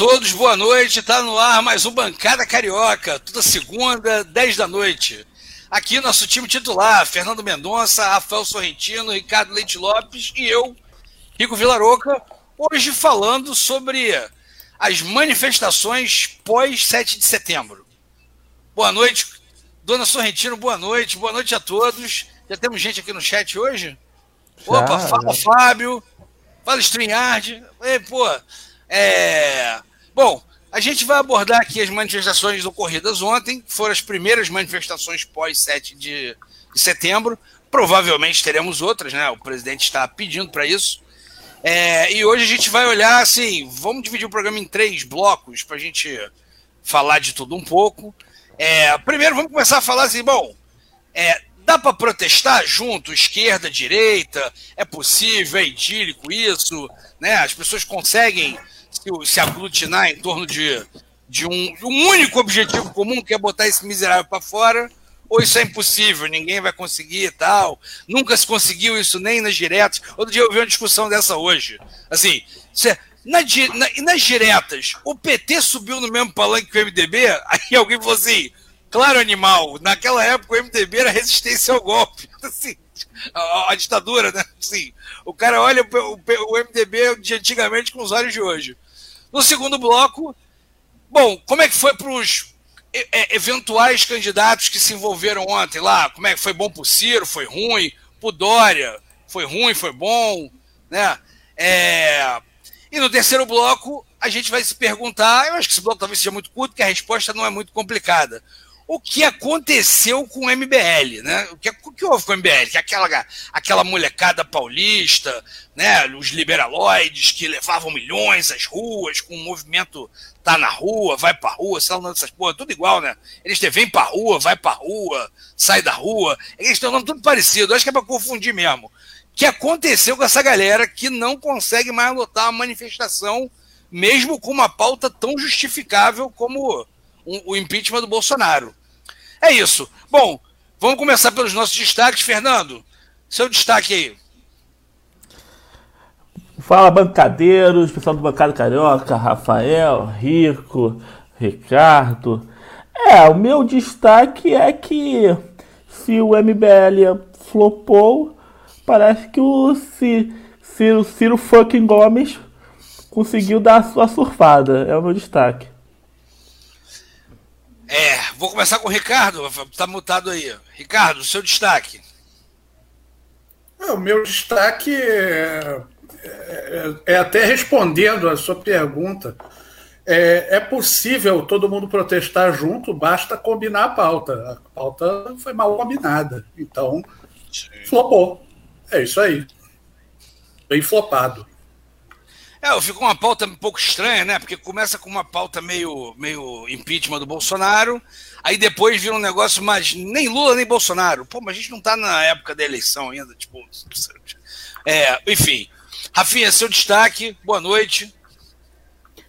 Todos, boa noite. Está no ar mais um Bancada Carioca, toda segunda, 10 da noite. Aqui nosso time titular, Fernando Mendonça, Rafael Sorrentino, Ricardo Leite Lopes e eu, Rico Vilaroca, hoje falando sobre as manifestações pós 7 de setembro. Boa noite, dona Sorrentino, boa noite, boa noite a todos. Já temos gente aqui no chat hoje? Opa, fala Fábio, fala StreamYard. Ei, pô, é... Bom, a gente vai abordar aqui as manifestações ocorridas ontem, foram as primeiras manifestações pós 7 de, de setembro. Provavelmente teremos outras, né? O presidente está pedindo para isso. É, e hoje a gente vai olhar assim, vamos dividir o programa em três blocos para a gente falar de tudo um pouco. É, primeiro vamos começar a falar assim, bom, é, dá para protestar junto, esquerda, direita, é possível, é idílico isso, né? As pessoas conseguem se, se aglutinar em torno de, de um, um único objetivo comum, que é botar esse miserável para fora, ou isso é impossível, ninguém vai conseguir e tal. Nunca se conseguiu isso nem nas diretas. Outro dia eu vi uma discussão dessa hoje. Assim, cê, na, na, nas diretas, o PT subiu no mesmo palanque que o MDB, aí alguém falou assim, claro, animal, naquela época o MDB era resistência ao golpe. Assim, a, a, ditadura, né? Assim, o cara olha o, o, MDB de antigamente com os olhos de hoje. No segundo bloco, bom, como é que foi para os é, eventuais candidatos que se envolveram ontem lá? Como é que foi bom para o Ciro? Foi ruim? Para Dória? Foi ruim? Foi bom? Né? É... E no terceiro bloco, a gente vai se perguntar, eu acho que esse bloco talvez seja muito curto, que a resposta não é muito complicada o que aconteceu com o MBL, né? O que, o que houve com o MBL? Que aquela, aquela molecada paulista, né? Os liberaloides que levavam milhões às ruas, com o movimento tá na rua, vai pra rua, sei lá, essas porra, tudo igual, né? Eles têm, vem pra rua, vai pra rua, sai da rua. Eles têm um nome tudo parecido, acho que é pra confundir mesmo. O que aconteceu com essa galera que não consegue mais lotar a manifestação, mesmo com uma pauta tão justificável como o impeachment do Bolsonaro. É isso. Bom, vamos começar pelos nossos destaques. Fernando, seu destaque aí. Fala, bancadeiros, pessoal do Bancada Carioca, Rafael, Rico, Ricardo. É, o meu destaque é que se o MBL flopou, parece que o Ciro, Ciro fucking Gomes conseguiu dar a sua surfada. É o meu destaque. É, vou começar com o Ricardo, tá mutado aí. Ricardo, seu destaque. É, o meu destaque é, é, é, até respondendo a sua pergunta. É, é, possível todo mundo protestar junto, basta combinar a pauta. A pauta foi mal combinada. Então, Sim. flopou. É isso aí. Bem flopado. É, ficou uma pauta um pouco estranha, né? Porque começa com uma pauta meio, meio impeachment do Bolsonaro, aí depois vira um negócio, mas nem Lula nem Bolsonaro. Pô, mas a gente não tá na época da eleição ainda, tipo. É, enfim. Rafinha, seu destaque, boa noite.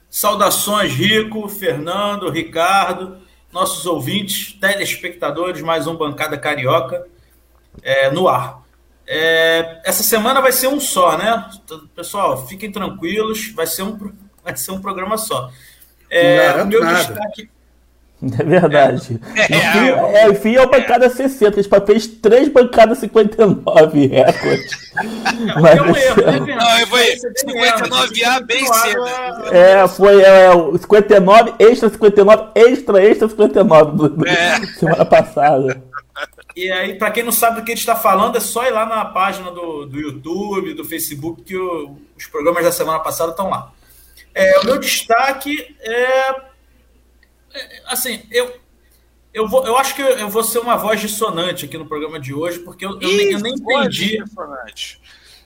Saudações, Rico, Fernando, Ricardo, nossos ouvintes, telespectadores, mais um Bancada Carioca é, no ar. É, essa semana vai ser um só, né? Pessoal, fiquem tranquilos, vai ser um, vai ser um programa só. É, o meu nada. destaque. É verdade. É, é, é, enfim, é a bancada 60. A gente fez três bancadas 59 recordes. Mas, é um erro, né, Não, foi 59A bem cedo. É, foi é, 59, extra 59, extra, extra 59 do, do é. semana passada. E aí, para quem não sabe do que a gente está falando, é só ir lá na página do, do YouTube, do Facebook, que o, os programas da semana passada estão lá. É, o meu destaque é, é. Assim, eu, eu, vou, eu acho que eu vou ser uma voz dissonante aqui no programa de hoje, porque eu, eu, nem, eu nem entendi.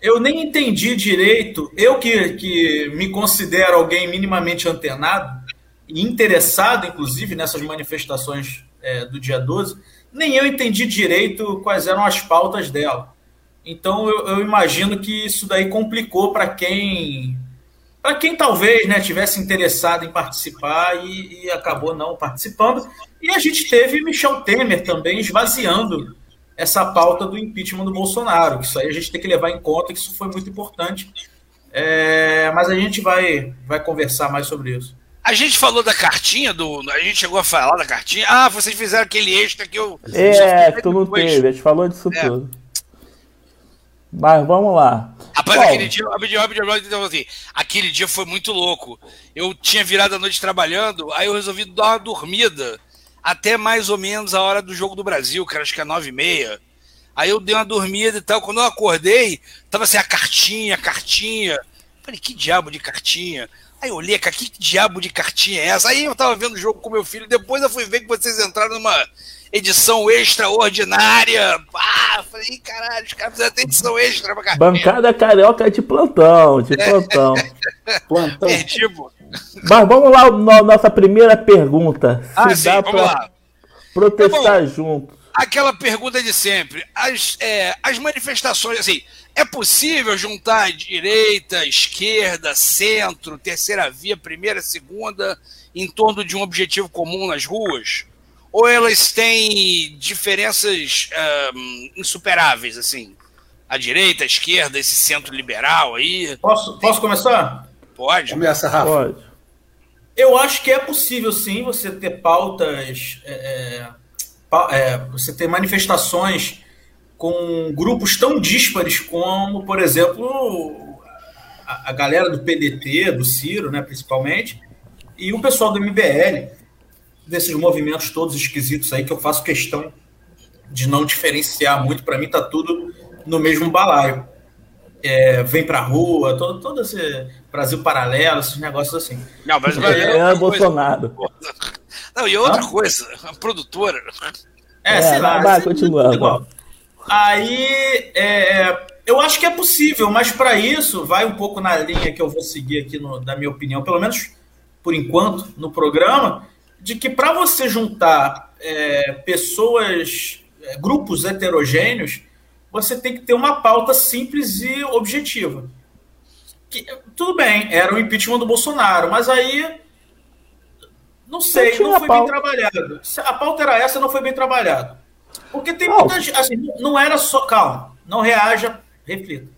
Eu nem entendi direito. Eu que, que me considero alguém minimamente antenado e interessado, inclusive, nessas manifestações é, do dia 12 nem eu entendi direito quais eram as pautas dela. Então eu, eu imagino que isso daí complicou para quem para quem talvez né, tivesse interessado em participar e, e, acabou não participando. E a gente teve Michel Temer também esvaziando essa pauta do impeachment do Bolsonaro. Isso aí a gente tem que levar em conta que isso foi muito importante. É, mas a gente vai, vai conversar mais sobre isso. A gente falou da cartinha do. A gente chegou a falar da cartinha. Ah, vocês fizeram aquele extra que eu. É, que tu não teve, a gente falou disso é. tudo. Mas vamos lá. Rapaz, Bom, aquele dia, assim, aquele dia foi muito louco. Eu tinha virado a noite trabalhando, aí eu resolvi dar uma dormida até mais ou menos a hora do jogo do Brasil, que era acho que é nove e meia. Aí eu dei uma dormida e tal. Quando eu acordei, tava assim, a cartinha, a cartinha. Falei, que diabo de cartinha? Aí eu olhei, cara, que diabo de cartinha é essa? Aí eu tava vendo o jogo com meu filho, depois eu fui ver que vocês entraram numa edição extraordinária. Ah, falei, caralho, os caras fizeram até edição extra pra caralho. Bancada carioca de plantão, de plantão. plantão. Perdi, pô. Mas vamos lá, no, nossa primeira pergunta. Se ah, sim, vamos lá. Protestar é junto. Aquela pergunta de sempre. As, é, as manifestações, assim, é possível juntar direita, esquerda, centro, terceira via, primeira, segunda, em torno de um objetivo comum nas ruas? Ou elas têm diferenças um, insuperáveis, assim? A direita, a esquerda, esse centro liberal aí. Posso, posso começar? Pode. Começa, Rafa. Pode. Eu acho que é possível, sim, você ter pautas, é, é, é, você ter manifestações com grupos tão díspares como, por exemplo, a, a galera do PDT, do Ciro, né, principalmente, e o pessoal do MBL desses movimentos todos esquisitos aí que eu faço questão de não diferenciar muito. Para mim, tá tudo no mesmo balaio. É, vem pra rua, todo, todo esse Brasil paralelo, esses negócios assim. Não, mas é, é Bolsonaro. Não, e outra ah? coisa, a produtora. É, é sei lá. Vai, continua. Igual. Aí, é, eu acho que é possível, mas para isso, vai um pouco na linha que eu vou seguir aqui, no, da minha opinião, pelo menos por enquanto, no programa, de que para você juntar é, pessoas, é, grupos heterogêneos, você tem que ter uma pauta simples e objetiva. Que, tudo bem, era o impeachment do Bolsonaro, mas aí não sei, não, não foi bem trabalhado. A pauta era essa, não foi bem trabalhado. Porque tem oh. muita gente. Assim, não era só. Calma, não reaja, reflita.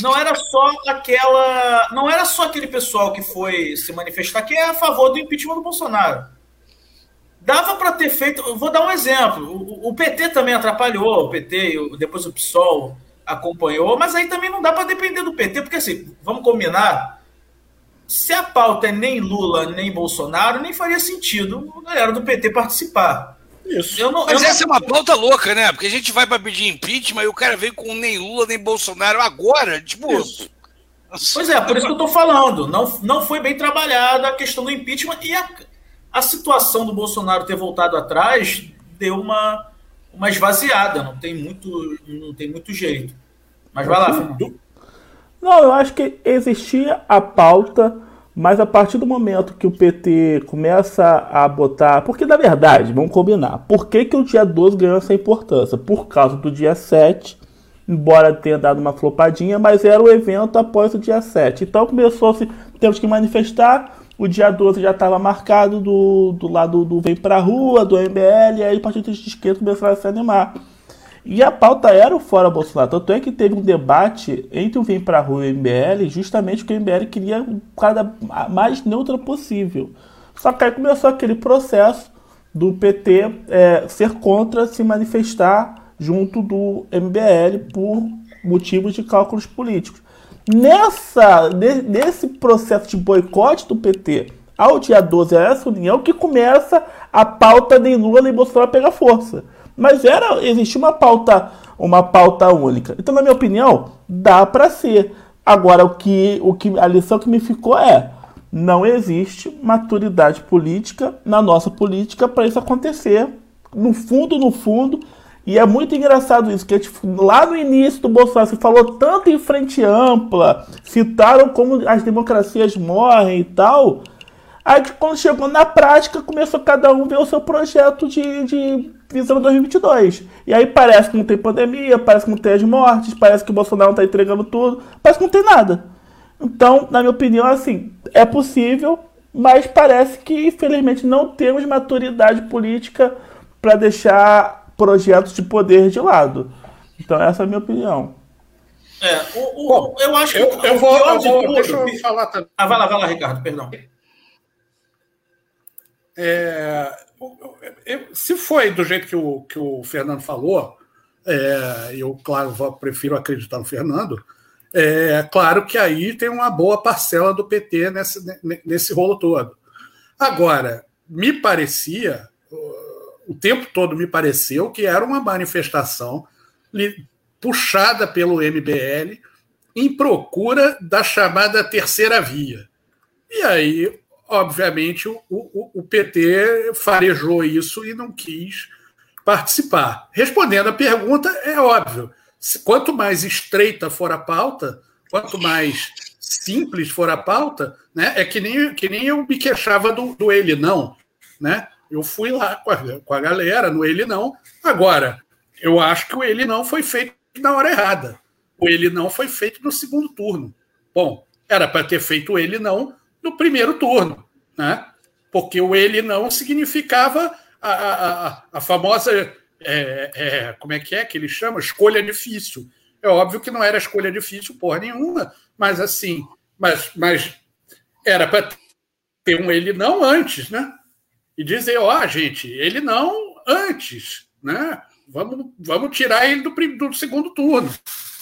Não era só aquela. Não era só aquele pessoal que foi se manifestar que é a favor do impeachment do Bolsonaro. Dava para ter feito. Vou dar um exemplo. O, o, PT também atrapalhou, o PT, depois o PSOL acompanhou, mas aí também não dá para depender do PT, porque assim, vamos combinar. Se a pauta é nem Lula nem Bolsonaro, nem faria sentido a galera do PT participar. Isso. Eu não, Mas eu essa não... é uma pauta louca, né? Porque a gente vai para pedir impeachment e o cara vem com nem Lula nem Bolsonaro agora. Tipo. Isso. Pois é, por isso que eu tô falando. Não, não foi bem trabalhada a questão do impeachment e a, a situação do Bolsonaro ter voltado atrás deu uma, uma esvaziada, não tem muito, não tem muito jeito. Mas vai lá, Fernando. Não, eu acho que existia a pauta, mas a partir do momento que o PT começa a botar. Porque, na verdade, vamos combinar. Por que, que o dia 12 ganhou essa importância? Por causa do dia 7, embora tenha dado uma flopadinha, mas era o evento após o dia 7. Então começou-se. Temos que manifestar o dia 12 já estava marcado do, do lado do Vem Pra Rua, do MBL, e aí o Partido de Esquerda começaram a se animar. E a pauta era o Fora Bolsonaro. Tanto é que teve um debate entre o Vem Pra Rua e o MBL, justamente porque o MBL queria o cara mais neutro possível. Só que aí começou aquele processo do PT é, ser contra se manifestar junto do MBL por motivos de cálculos políticos. Nessa, nesse processo de boicote do PT ao dia 12 a essa união que começa a pauta de Lula nem Bolsonaro pegar força. Mas era existia uma pauta uma pauta única. Então, na minha opinião, dá para ser. Agora, o que, o que a lição que me ficou é não existe maturidade política na nossa política para isso acontecer. No fundo, no fundo, e é muito engraçado isso, que tipo, lá no início do Bolsonaro se falou tanto em frente ampla, citaram como as democracias morrem e tal. Aí quando chegou na prática, começou cada um ver o seu projeto de, de visão 2022. E aí parece que não tem pandemia, parece que não tem as mortes, parece que o Bolsonaro está entregando tudo, parece que não tem nada. Então, na minha opinião, assim, é possível, mas parece que infelizmente não temos maturidade política para deixar projetos de poder de lado. Então essa é a minha opinião. É, o, o, Bom, eu acho que. Eu, eu vou, eu vou deixa eu falar também. Ah, vai lá, vai lá, Ricardo, perdão. É, se foi do jeito que o, que o Fernando falou, é, eu, claro, prefiro acreditar no Fernando. É claro que aí tem uma boa parcela do PT nesse, nesse rolo todo. Agora, me parecia, o tempo todo me pareceu que era uma manifestação puxada pelo MBL em procura da chamada terceira via. E aí, obviamente, o, o, o PT farejou isso e não quis participar. Respondendo a pergunta, é óbvio. Quanto mais estreita for a pauta, quanto mais simples for a pauta, né, é que nem, que nem eu me queixava do, do ele não. Né? Eu fui lá com a, com a galera no ele não. Agora, eu acho que o ele não foi feito na hora errada. O ele não foi feito no segundo turno. Bom, era para ter feito ele não no primeiro turno, né? Porque o ele não significava a, a, a famosa. É, é, como é que é que ele chama? Escolha difícil. É óbvio que não era escolha difícil, porra nenhuma, mas assim, mas, mas era para ter um ele não antes, né? E dizer, ó, oh, gente, ele não antes, né? Vamos, vamos tirar ele do, do segundo turno.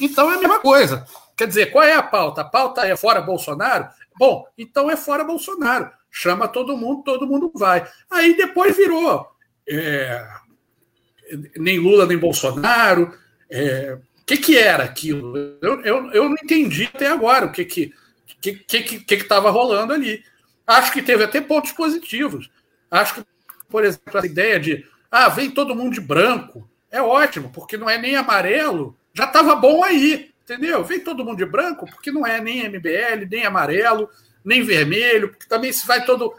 Então é a mesma coisa. Quer dizer, qual é a pauta? A pauta é fora Bolsonaro? Bom, então é fora Bolsonaro chama todo mundo, todo mundo vai. Aí depois virou é, nem Lula nem Bolsonaro. O é, que, que era aquilo? Eu, eu, eu não entendi até agora o que que que que que estava rolando ali. Acho que teve até pontos positivos. Acho que, por exemplo, a ideia de ah, vem todo mundo de branco é ótimo, porque não é nem amarelo, já estava bom aí, entendeu? Vem todo mundo de branco, porque não é nem MBL, nem amarelo, nem vermelho, porque também se vai todo.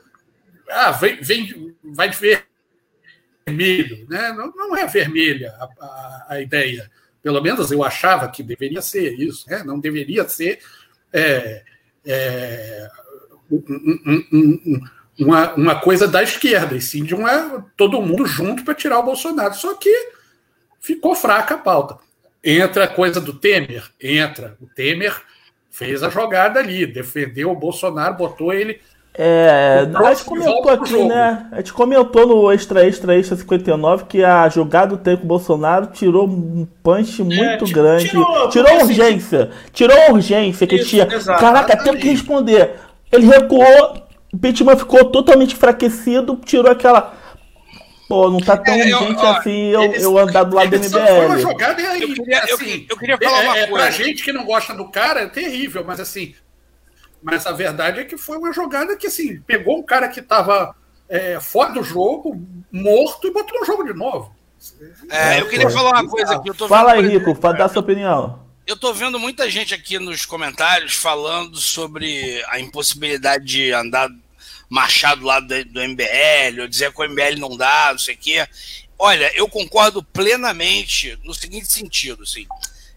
Ah, vem, vem vai de vermelho. Né? Não, não é vermelha a, a, a, ideia. Pelo menos eu achava que deveria ser isso, né? não deveria ser é, é, um, um, uma, uma coisa da esquerda, e sim de uma, todo mundo junto para tirar o Bolsonaro. Só que ficou fraca a pauta. Entra a coisa do Temer? Entra. O Temer fez a jogada ali, defendeu o Bolsonaro, botou ele. É, a gente comentou aqui, né? A gente comentou no Extra Extra Extra 59 que a jogada do tempo Bolsonaro tirou um punch é, muito grande. Tirou, tirou urgência. Assim, tirou urgência que Isso, tinha. Caraca, tem que responder. Ele recuou, o Pittman ficou totalmente enfraquecido, tirou aquela Pô, não tá tão é, gente ó, assim eu, eles, eu andar do lado do MBL. Foi uma jogada aí, eu queria, assim, eu, eu queria falar é, uma é, coisa. Pra gente que não gosta do cara é terrível, mas assim. Mas a verdade é que foi uma jogada que assim, pegou um cara que tava é, fora do jogo, morto, e botou no jogo de novo. É, eu queria falar uma coisa aqui. Fala aí, Rico, exemplo, dá sua opinião. Eu tô vendo muita gente aqui nos comentários falando sobre a impossibilidade de andar marchar do do MBL, ou dizer que o MBL não dá, não sei o quê. Olha, eu concordo plenamente no seguinte sentido, assim.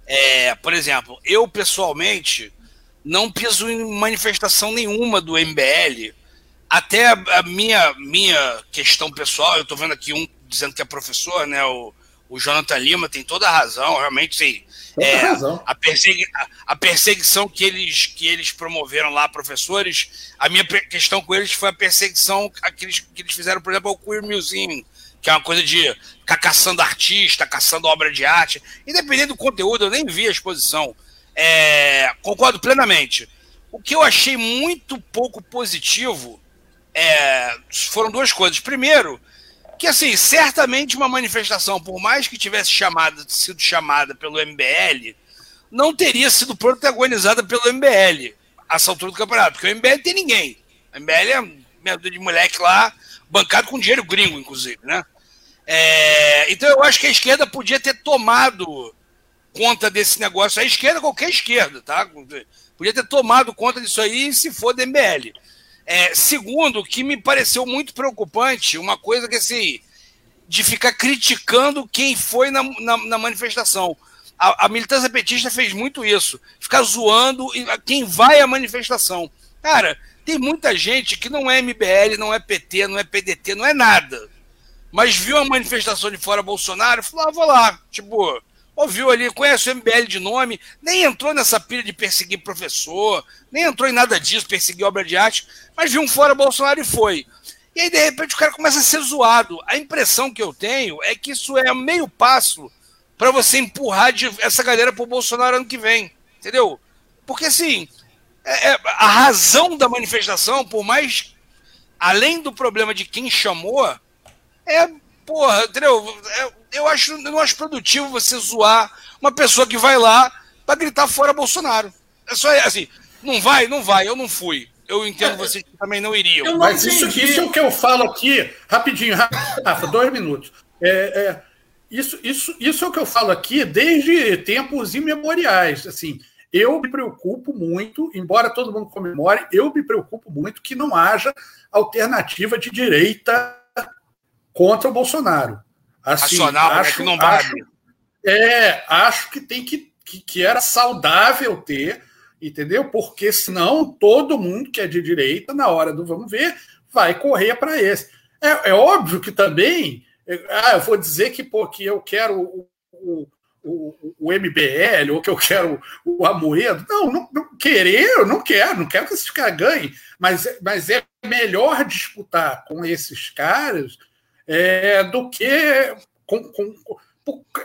É, por exemplo, eu pessoalmente não piso em manifestação nenhuma do MBL. Até a, a minha, minha questão pessoal, eu estou vendo aqui um dizendo que é professor, né? O, o Jonathan Lima tem toda a razão, realmente, sim. É, a, persegui a, perseguição que eles, que eles promoveram lá, professores, a minha questão com eles foi a perseguição que eles, que eles fizeram, por exemplo, ao Queer Museum, que é uma coisa de ficar caçando artista, caçando obra de arte. Independente do conteúdo, eu nem vi a exposição. É, concordo plenamente. O que eu achei muito pouco positivo é, foram duas coisas. Primeiro, que assim, certamente uma manifestação, por mais que tivesse sido chamada pelo MBL, não teria sido protagonizada pelo MBL a essa altura do campeonato, porque o MBL tem ninguém. O MBL é de moleque lá, bancado com dinheiro gringo, inclusive, né? É, então eu acho que a esquerda podia ter tomado conta desse negócio. A esquerda, qualquer esquerda, tá? Podia ter tomado conta disso aí se for do MBL. É, segundo, que me pareceu muito preocupante, uma coisa que assim, de ficar criticando quem foi na, na, na manifestação. A, a, militância petista fez muito isso, ficar zoando quem vai à manifestação. Cara, tem muita gente que não é MBL, não é PT, não é PDT, não é nada. Mas viu a manifestação de fora Bolsonaro falou: ah, vou lá. Tipo, ouviu ali, conhece o MBL de nome, nem entrou nessa pilha de perseguir professor, nem entrou em nada disso, perseguir obra de arte, mas viu um fora Bolsonaro e foi. E aí, de repente, o cara começa a ser zoado. A impressão que eu tenho é que isso é meio passo para você empurrar de, essa galera pro Bolsonaro ano que vem. Entendeu? Porque, assim, é, é, a razão da manifestação, por mais. Além do problema de quem chamou, é. Porra, entendeu? É, eu, acho, eu não acho produtivo você zoar uma pessoa que vai lá para gritar fora Bolsonaro. É só assim. Não vai? Não vai. Eu não fui. Eu entendo é, vocês que também não iriam. Não Mas isso, isso é o que eu falo aqui, rapidinho, Rafa, dois minutos. É, é, isso, isso, isso é o que eu falo aqui desde tempos imemoriais. Assim, eu me preocupo muito, embora todo mundo comemore, eu me preocupo muito que não haja alternativa de direita contra o Bolsonaro. Assim, Racional, né, acho, né, que não acho, é, acho que tem que, que, que era saudável ter entendeu? Porque senão todo mundo que é de direita, na hora do vamos ver, vai correr para esse. É, é, óbvio que também, é, ah, eu vou dizer que, pô, que eu quero o, o, o, o MBL ou que eu quero o Amoedo. Não, não, não, querer, eu não quero, não quero que esses caras ganhem, mas, mas é melhor disputar com esses caras é, do que com, com,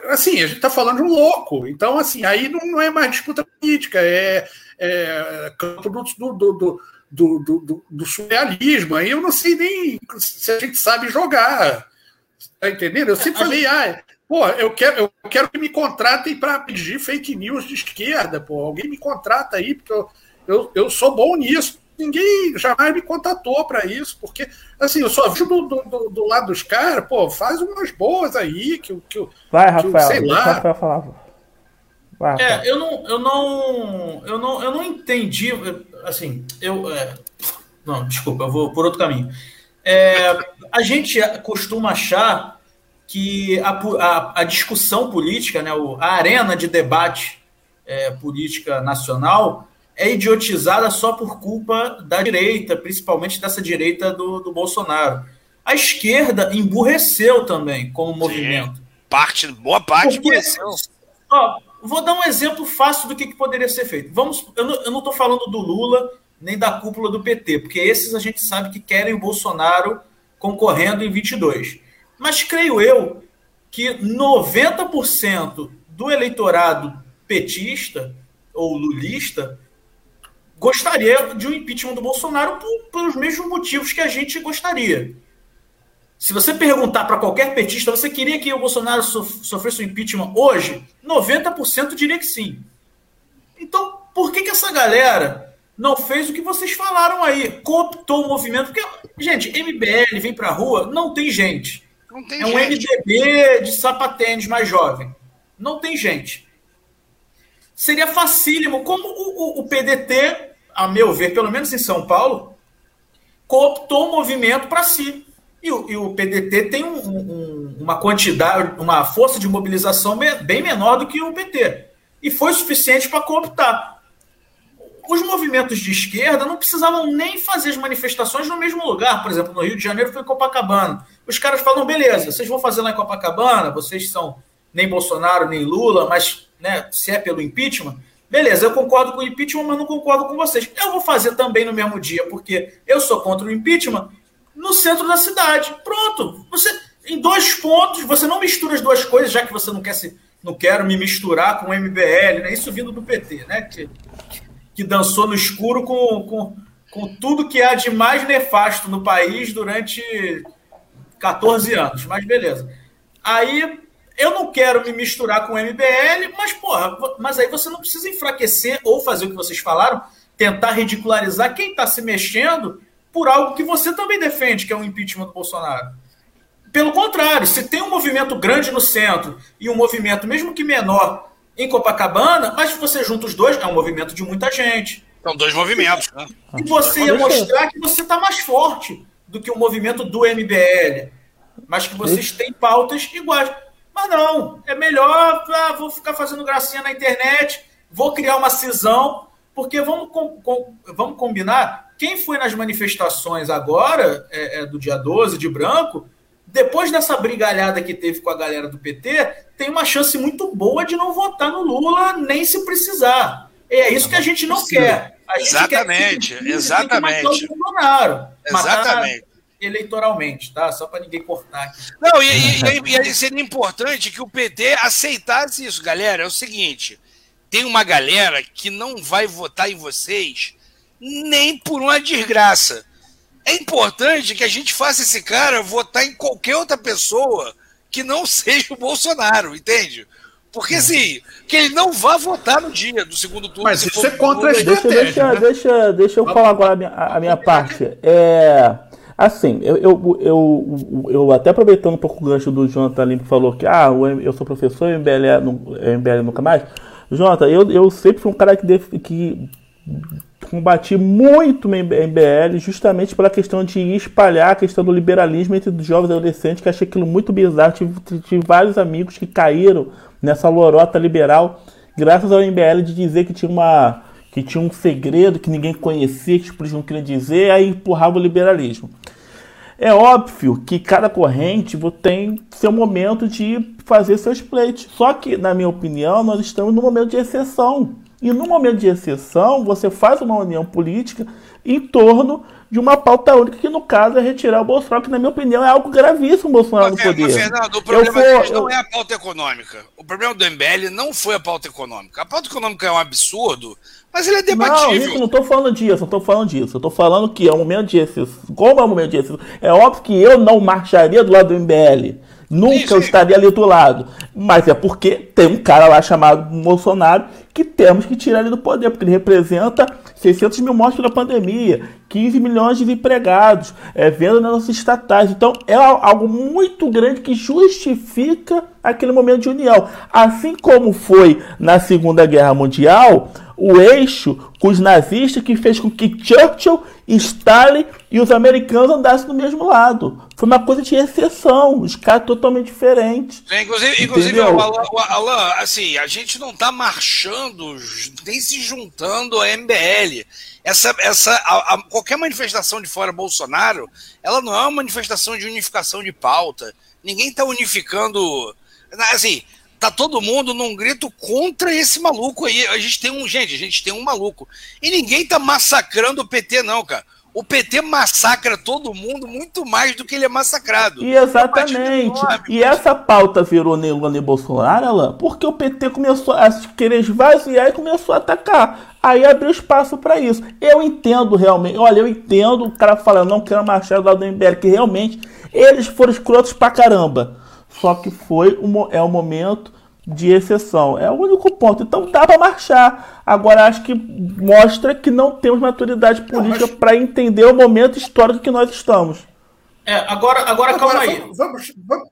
assim, a gente está falando de um louco. Então, assim, aí não, é mais disputa política, é, é campo do, do, do, do, do, do, surrealismo. Aí eu não sei nem se a gente sabe jogar. Tá entendendo? Eu sempre falei, ah, pô, eu quero, eu quero que me contratem para pedir fake news de esquerda, pô. Alguém me contrata aí, porque eu, eu, eu sou bom nisso ninguém jamais me contatou para isso, porque assim, eu só vi do, do, do lado dos caras, pô, faz umas boas aí, que, que, Vai, Rafael, que, sei lá. Rafael falava. Vai, é, eu não, eu não, eu não, eu não entendi, assim, eu, é, não, desculpa, eu vou por outro caminho. É, a gente costuma achar que a, a, a discussão política, né, a arena de debate é, política nacional, é idiotizada só por culpa da direita, principalmente dessa direita do, do Bolsonaro. A esquerda emburreceu também como movimento. Parte, boa parte Porque, emburreceu. Ó, vou dar um exemplo fácil do que, que poderia ser feito. Vamos, eu não estou falando do Lula nem da cúpula do PT, porque esses a gente sabe que querem o Bolsonaro concorrendo em 22. Mas creio eu que 90% do eleitorado petista ou lulista gostaria de um impeachment do Bolsonaro por, pelos mesmos motivos que a gente gostaria. Se você perguntar para qualquer petista, você queria que o Bolsonaro sofresse um impeachment hoje? 90% diria que sim. Então, por que, que essa galera não fez o que vocês falaram aí? Cooptou o movimento? Porque, gente, MBL vem para a rua, não tem gente. Não tem é um gente. MDB de sapatênis mais jovem. Não tem gente. Seria facílimo, como o, o, o PDT a meu ver, pelo menos em São Paulo, cooptou o movimento para si. E o, e o, PDT tem um, um, uma quantidade, uma força de mobilização bem menor do que o PT. E foi suficiente para cooptar. Os movimentos de esquerda não precisavam nem fazer as manifestações no mesmo lugar. Por exemplo, no Rio de Janeiro foi em Copacabana. Os caras falam: beleza, vocês vão fazer lá em Copacabana, vocês são nem Bolsonaro nem Lula, mas né, se é pelo impeachment, Beleza, eu concordo com o impeachment, mas não concordo com vocês. Eu vou fazer também no mesmo dia, porque eu sou contra o impeachment no centro da cidade. Pronto. Você em dois pontos, você não mistura as duas coisas, já que você não quer se não quero me misturar com o MBL, né? Isso vindo do PT, né? Que, que dançou no escuro com, com, com tudo que há de mais nefasto no país durante 14 anos. Mas beleza. Aí eu não quero me misturar com o MBL, mas, porra, mas aí você não precisa enfraquecer ou fazer o que vocês falaram, tentar ridicularizar quem está se mexendo por algo que você também defende, que é o impeachment do Bolsonaro. Pelo contrário, se tem um movimento grande no centro e um movimento, mesmo que menor, em Copacabana, mas você junta os dois, é um movimento de muita gente. São dois movimentos, né? E você ia mostrar que você está mais forte do que o movimento do MBL, mas que vocês têm pautas iguais. Mas não, é melhor, ah, vou ficar fazendo gracinha na internet, vou criar uma cisão, porque vamos, com, com, vamos combinar, quem foi nas manifestações agora, é, é, do dia 12 de branco, depois dessa brigalhada que teve com a galera do PT, tem uma chance muito boa de não votar no Lula nem se precisar. É isso que a gente não quer. Gente exatamente, quer que exatamente. o Bolsonaro. Exatamente. Eleitoralmente, tá? Só para ninguém cortar aqui. Não, e, e, e, seria importante que o PT aceitasse isso, galera. É o seguinte: tem uma galera que não vai votar em vocês nem por uma desgraça. É importante que a gente faça esse cara votar em qualquer outra pessoa que não seja o Bolsonaro, entende? Porque assim, que ele não vá votar no dia do segundo turno. Mas isso é contra a estratégia. Deixa, deixa, né? deixa, deixa eu falar agora a minha, a minha parte. É, assim, eu, eu, eu, eu, até aproveitando um pouco o gancho do Jonathan Limpo falou que ah, eu sou professor e MBL, MBL nunca mais. Jonathan, eu, eu sempre fui um cara que, que combati muito o MBL justamente pela questão de espalhar a questão do liberalismo entre os jovens adolescentes, que achei aquilo muito bizarro. Tive, tive vários amigos que caíram nessa lorota liberal, graças ao MBL de dizer que tinha uma que tinha um segredo que ninguém conhecia, que eles não queriam dizer, aí empurrava o liberalismo. É óbvio que cada corrente tem seu momento de fazer seus pleitos. Só que, na minha opinião, nós estamos num momento de exceção. E no momento de exceção, você faz uma união política em torno de uma pauta única, que no caso é retirar o Bolsonaro, que na minha opinião é algo gravíssimo o Bolsonaro no poder. Mas, Fernando, o problema eu não é a pauta econômica. O problema do MBL não foi a pauta econômica. A pauta econômica é um absurdo, mas ele é debatível. Não, Rico, não estou falando disso, não estou falando disso. Eu estou falando que é um momento de exceção. Como é um momento de? É óbvio que eu não marcharia do lado do MBL. Nunca sim, sim. eu estaria ali do lado. Mas é porque tem um cara lá chamado Bolsonaro que temos que tirar ele do poder, porque ele representa 600 mil mortes pela pandemia, 15 milhões de empregados, é, venda nas nossas estatais. Então é algo muito grande que justifica aquele momento de união. Assim como foi na Segunda Guerra Mundial, o eixo com os nazistas que fez com que Churchill, Stalin e os americanos andassem do mesmo lado. Foi uma coisa de exceção, os caras totalmente diferentes. É, inclusive, inclusive Alan, assim, a gente não está marchando nem se juntando a MBL. Essa, essa, a, a, qualquer manifestação de fora Bolsonaro, ela não é uma manifestação de unificação de pauta. Ninguém está unificando. Assim, tá todo mundo num grito contra esse maluco aí. A gente tem um, gente, a gente tem um maluco. E ninguém tá massacrando o PT, não, cara. O PT massacra todo mundo muito mais do que ele é massacrado. E exatamente. e essa pauta virou Neilane Bolsonaro, Alain, porque o PT começou a querer esvaziar e começou a atacar. Aí abriu espaço para isso. Eu entendo realmente. Olha, eu entendo o cara falando, não quero marchar do lado do MBL, que realmente eles foram escrotos pra caramba. Só que foi um, é um momento de exceção. É o único ponto. Então dá para marchar. Agora acho que mostra que não temos maturidade política mas... para entender o momento histórico que nós estamos. É, agora, agora, agora calma aí. Vamos, vamos...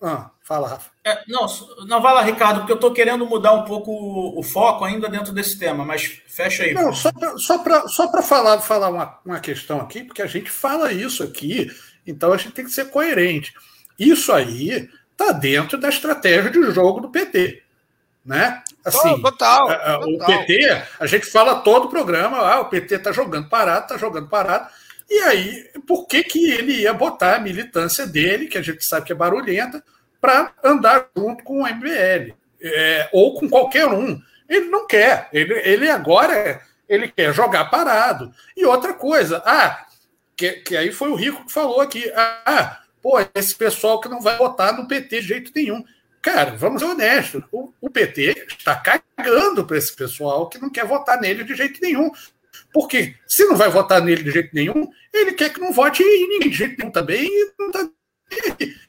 Ah, fala, Rafa. É, não, não vai lá, Ricardo, porque eu estou querendo mudar um pouco o, foco ainda dentro desse tema, mas fecha aí. Não, só para só só falar, falar uma, uma questão aqui, porque a gente fala isso aqui, então a gente tem que ser coerente. Isso aí está dentro da estratégia de jogo do PT. Né? Assim, total, total. O PT, a gente fala todo o programa, ah, o PT está jogando parado, está jogando parado. E aí, por que, que ele ia botar a militância dele, que a gente sabe que é barulhenta, para andar junto com o MBL? É, ou com qualquer um. Ele não quer. Ele, ele agora ele quer jogar parado. E outra coisa, ah, que, que aí foi o Rico que falou aqui. Ah, pô, esse pessoal que não vai votar no PT de jeito nenhum. Cara, vamos ser honestos, o, o PT está cagando para esse pessoal que não quer votar nele de jeito nenhum. Porque se não vai votar nele de jeito nenhum, ele quer que não vote em ninguém de jeito nenhum também. Tá,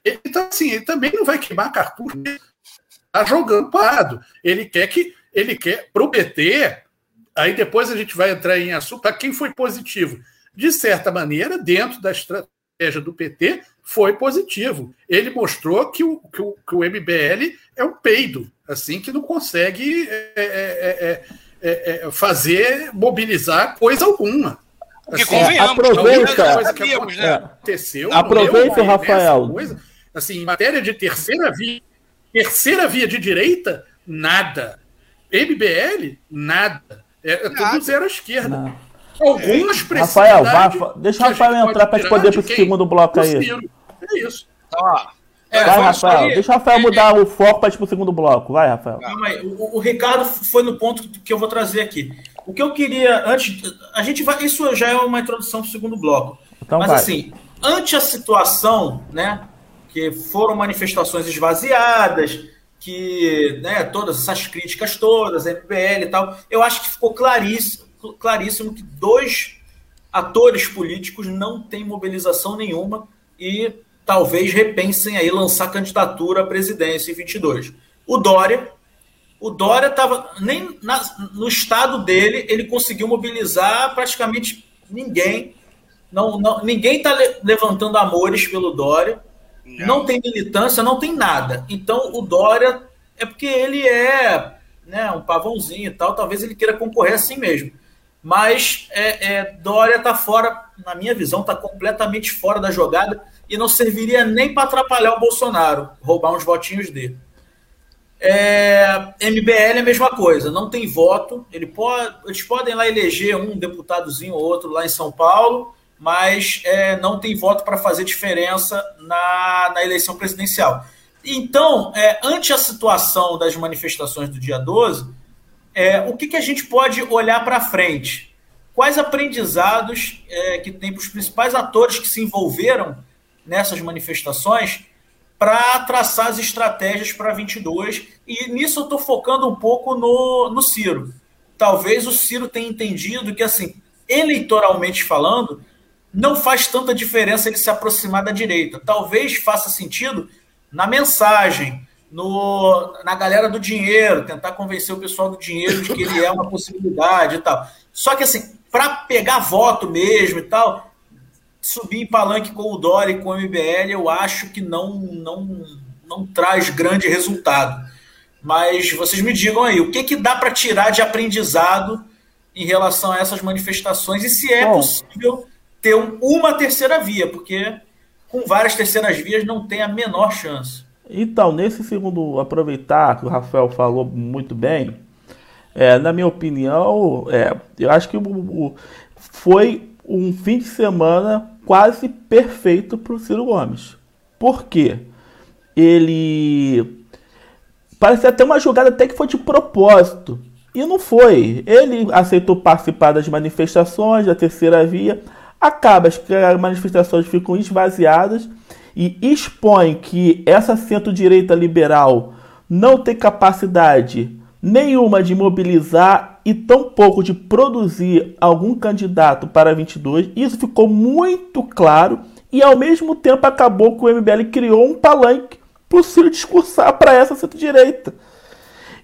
então, assim, ele também não vai queimar cartucho. Está jogando parado. Ele quer que. Ele quer, para o PT, aí depois a gente vai entrar em assunto, para quem foi positivo. De certa maneira, dentro da estratégia do PT, foi positivo. Ele mostrou que o, que o, que o MBL é um peido, assim, que não consegue é é é, é, é, fazer, mobilizar coisa alguma. Assim, aproveita, coisa que aconteceu, aproveita, meu, Rafael. Coisa, assim, em matéria de terceira via, terceira via de direita, nada. MBL, nada. É, tudo zero à esquerda. Não algumas Rafael, vá, deixa o Rafael entrar para poder para o segundo bloco aí. É isso. Então, ó. É, vai, Rafael. Deixa o Rafael mudar o foco para ir pro segundo bloco. Vai, Rafael. Calma aí. O, o, Ricardo foi no ponto que eu vou trazer aqui. O que eu queria, antes. A gente vai. Isso já é uma introdução para o segundo bloco. Então Mas vai. assim, ante a situação, né? Que foram manifestações esvaziadas, que né, todas essas críticas todas, MBL e tal, eu acho que ficou claríssimo, claríssimo que dois atores políticos não têm mobilização nenhuma e talvez repensem aí lançar candidatura à presidência em 22. O Dória, o Dória estava nem na, no estado dele ele conseguiu mobilizar praticamente ninguém. Não, não ninguém está le, levantando amores pelo Dória. Não. não tem militância, não tem nada. Então o Dória é porque ele é né, um pavãozinho e tal. Talvez ele queira concorrer assim mesmo. Mas é, é, Dória está fora, na minha visão, está completamente fora da jogada e não serviria nem para atrapalhar o Bolsonaro, roubar uns votinhos dele. É, MBL é a mesma coisa, não tem voto. Ele pode, eles podem lá eleger um deputadozinho ou outro lá em São Paulo, mas é, não tem voto para fazer diferença na, na eleição presidencial. Então, é, ante a situação das manifestações do dia 12, é, o que, que a gente pode olhar para frente? Quais aprendizados é, que tem para os principais atores que se envolveram nessas manifestações para traçar as estratégias para 22. E nisso eu estou focando um pouco no, no Ciro. Talvez o Ciro tenha entendido que, assim, eleitoralmente falando, não faz tanta diferença ele se aproximar da direita. Talvez faça sentido na mensagem, no, na galera do dinheiro, tentar convencer o pessoal do dinheiro de que ele é uma possibilidade e tal. Só que, assim, para pegar voto mesmo e tal, subir em palanque com o Dória e com o MBL, eu acho que não, não, não traz grande resultado. Mas vocês me digam aí, o que, que dá para tirar de aprendizado em relação a essas manifestações e se é Bom, possível ter uma terceira via, porque com várias terceiras vias não tem a menor chance. Então, nesse segundo, aproveitar que o Rafael falou muito bem, é, na minha opinião, é, eu acho que o, o, foi um fim de semana quase perfeito para o Ciro Gomes. Por quê? Ele parece até uma jogada até que foi de propósito. E não foi. Ele aceitou participar das manifestações da terceira via. Acaba as manifestações ficam esvaziadas e expõe que essa centro-direita liberal não tem capacidade nenhuma de mobilizar e tão pouco de produzir algum candidato para 22. Isso ficou muito claro e ao mesmo tempo acabou que o MBL criou um palanque para Ciro discursar para essa centro-direita.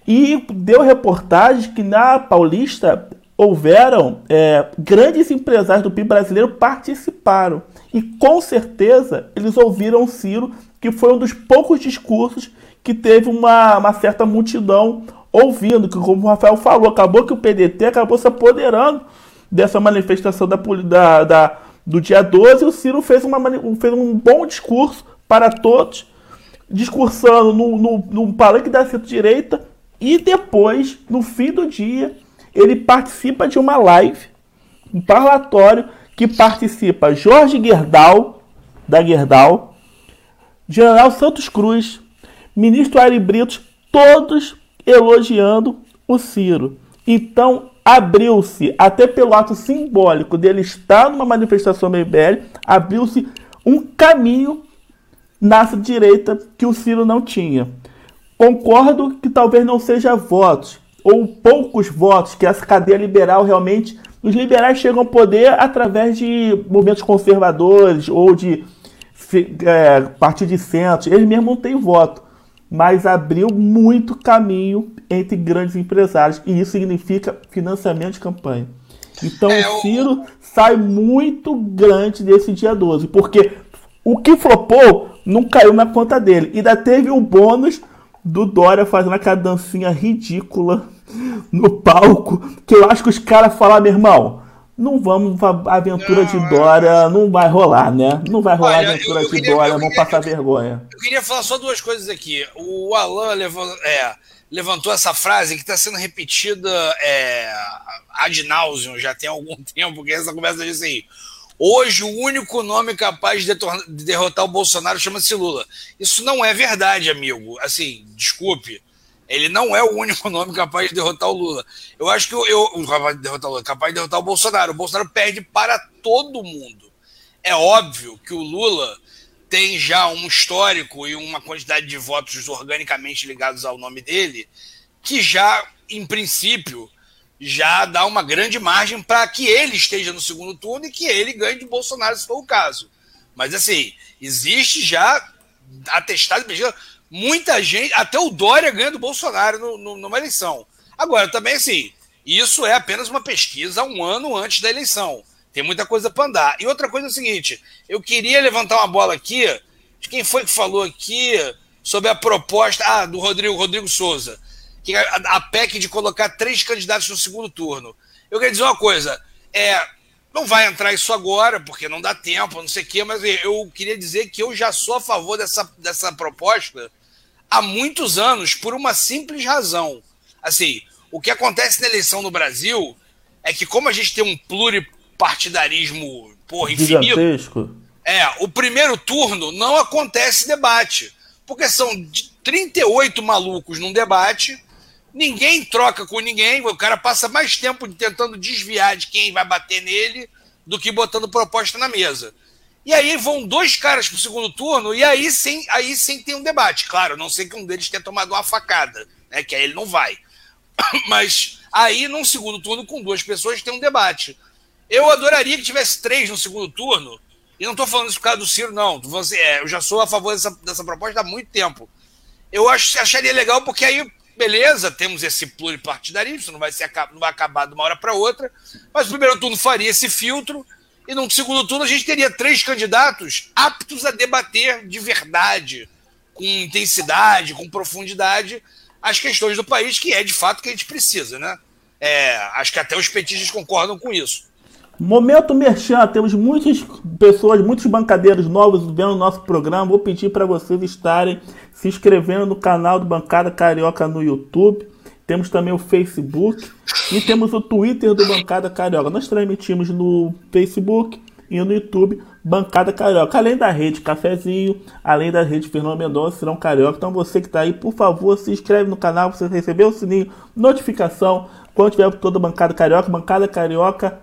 E deu reportagens que na Paulista houveram é, grandes empresários do PIB brasileiro participaram. E com certeza eles ouviram o Ciro, que foi um dos poucos discursos que teve uma, uma certa multidão ouvindo, que como o Rafael falou, acabou que o PDT acabou se apoderando dessa manifestação da, da, da do dia 12 e o Ciro fez, uma, fez um bom discurso para todos, discursando no, no, no palanque da centro-direita e depois, no fim do dia, ele participa de uma live, um parlatório, que participa Jorge Gerdau, da Gerdau, General Santos Cruz, ministro Ari Brito, todos elogiando o Ciro. Então, abriu-se, até pelo ato simbólico dele estar numa manifestação MBL, abriu-se um caminho na direita que o Ciro não tinha. Concordo que talvez não seja votos, ou poucos votos, que essa cadeia liberal realmente. Os liberais chegam ao poder através de movimentos conservadores ou de é, partido de centro. Eles mesmos não têm voto mas abriu muito caminho entre grandes empresários e isso significa financiamento de campanha. Então é, o Ciro sai muito grande desse dia 12, porque o que flopou não caiu na conta dele. Ainda teve o bônus do Dória fazendo aquela dancinha ridícula no palco, que eu acho que os caras falaram, meu irmão, não vamos, a aventura não, de é. Dória não vai rolar, né? Não vai rolar Olha, aventura eu, eu de queria, Dória, vamos passar eu, vergonha. Eu queria falar só duas coisas aqui. O Alan levou, é, levantou essa frase que está sendo repetida é, ad nauseum, já tem algum tempo, que essa conversa diz assim: Hoje, o único nome capaz de derrotar o Bolsonaro chama-se Lula. Isso não é verdade, amigo. Assim, desculpe. Ele não é o único nome capaz de derrotar o Lula. Eu acho que eu, eu capaz de derrotar o Lula, capaz de derrotar o Bolsonaro. O Bolsonaro perde para todo mundo. É óbvio que o Lula tem já um histórico e uma quantidade de votos organicamente ligados ao nome dele, que já, em princípio, já dá uma grande margem para que ele esteja no segundo turno e que ele ganhe de Bolsonaro, se for o caso. Mas, assim, existe já atestado, muita gente, até o Dória ganha do Bolsonaro no, no, numa eleição. Agora, também, assim, isso é apenas uma pesquisa um ano antes da eleição. Tem muita coisa para andar. E outra coisa é o seguinte: eu queria levantar uma bola aqui. De quem foi que falou aqui sobre a proposta ah, do Rodrigo, Rodrigo Souza? que a, a PEC de colocar três candidatos no segundo turno. Eu quero dizer uma coisa, é, não vai entrar isso agora, porque não dá tempo, não sei o quê, mas eu queria dizer que eu já sou a favor dessa, dessa proposta há muitos anos, por uma simples razão. Assim, o que acontece na eleição no Brasil é que, como a gente tem um pluripartidarismo porra, infinito. Gigantesco. É, o primeiro turno não acontece debate. Porque são 38 malucos num debate Ninguém troca com ninguém, o cara passa mais tempo tentando desviar de quem vai bater nele do que botando proposta na mesa. E aí vão dois caras para o segundo turno, e aí sim, aí sim tem um debate. Claro, não sei que um deles tenha tomado uma facada, né? Que aí ele não vai. Mas aí, num segundo turno, com duas pessoas, tem um debate. Eu adoraria que tivesse três no segundo turno, e não estou falando isso por causa do Ciro, não. Você, é, eu já sou a favor dessa, dessa proposta há muito tempo. Eu acho, acharia legal, porque aí beleza, temos esse pluripartidarismo, não vai, ser, não vai acabar de uma hora para outra, mas o primeiro turno faria esse filtro, e no segundo turno a gente teria três candidatos aptos a debater de verdade, com intensidade, com profundidade, as questões do país, que é de fato que a gente precisa, né? É, acho que até os petistas concordam com isso. Momento Merchan, temos muitas pessoas, muitos bancadeiros novos vendo o nosso programa. Vou pedir para vocês estarem se inscrevendo no canal do Bancada Carioca no YouTube. Temos também o Facebook e temos o Twitter do Bancada Carioca. Nós transmitimos no Facebook e no YouTube Bancada Carioca. Além da rede Cafezinho, além da rede Fernando Mendonça, serão Carioca. Então você que está aí, por favor, se inscreve no canal para você receber o sininho, notificação quando tiver toda Bancada Carioca. Bancada Carioca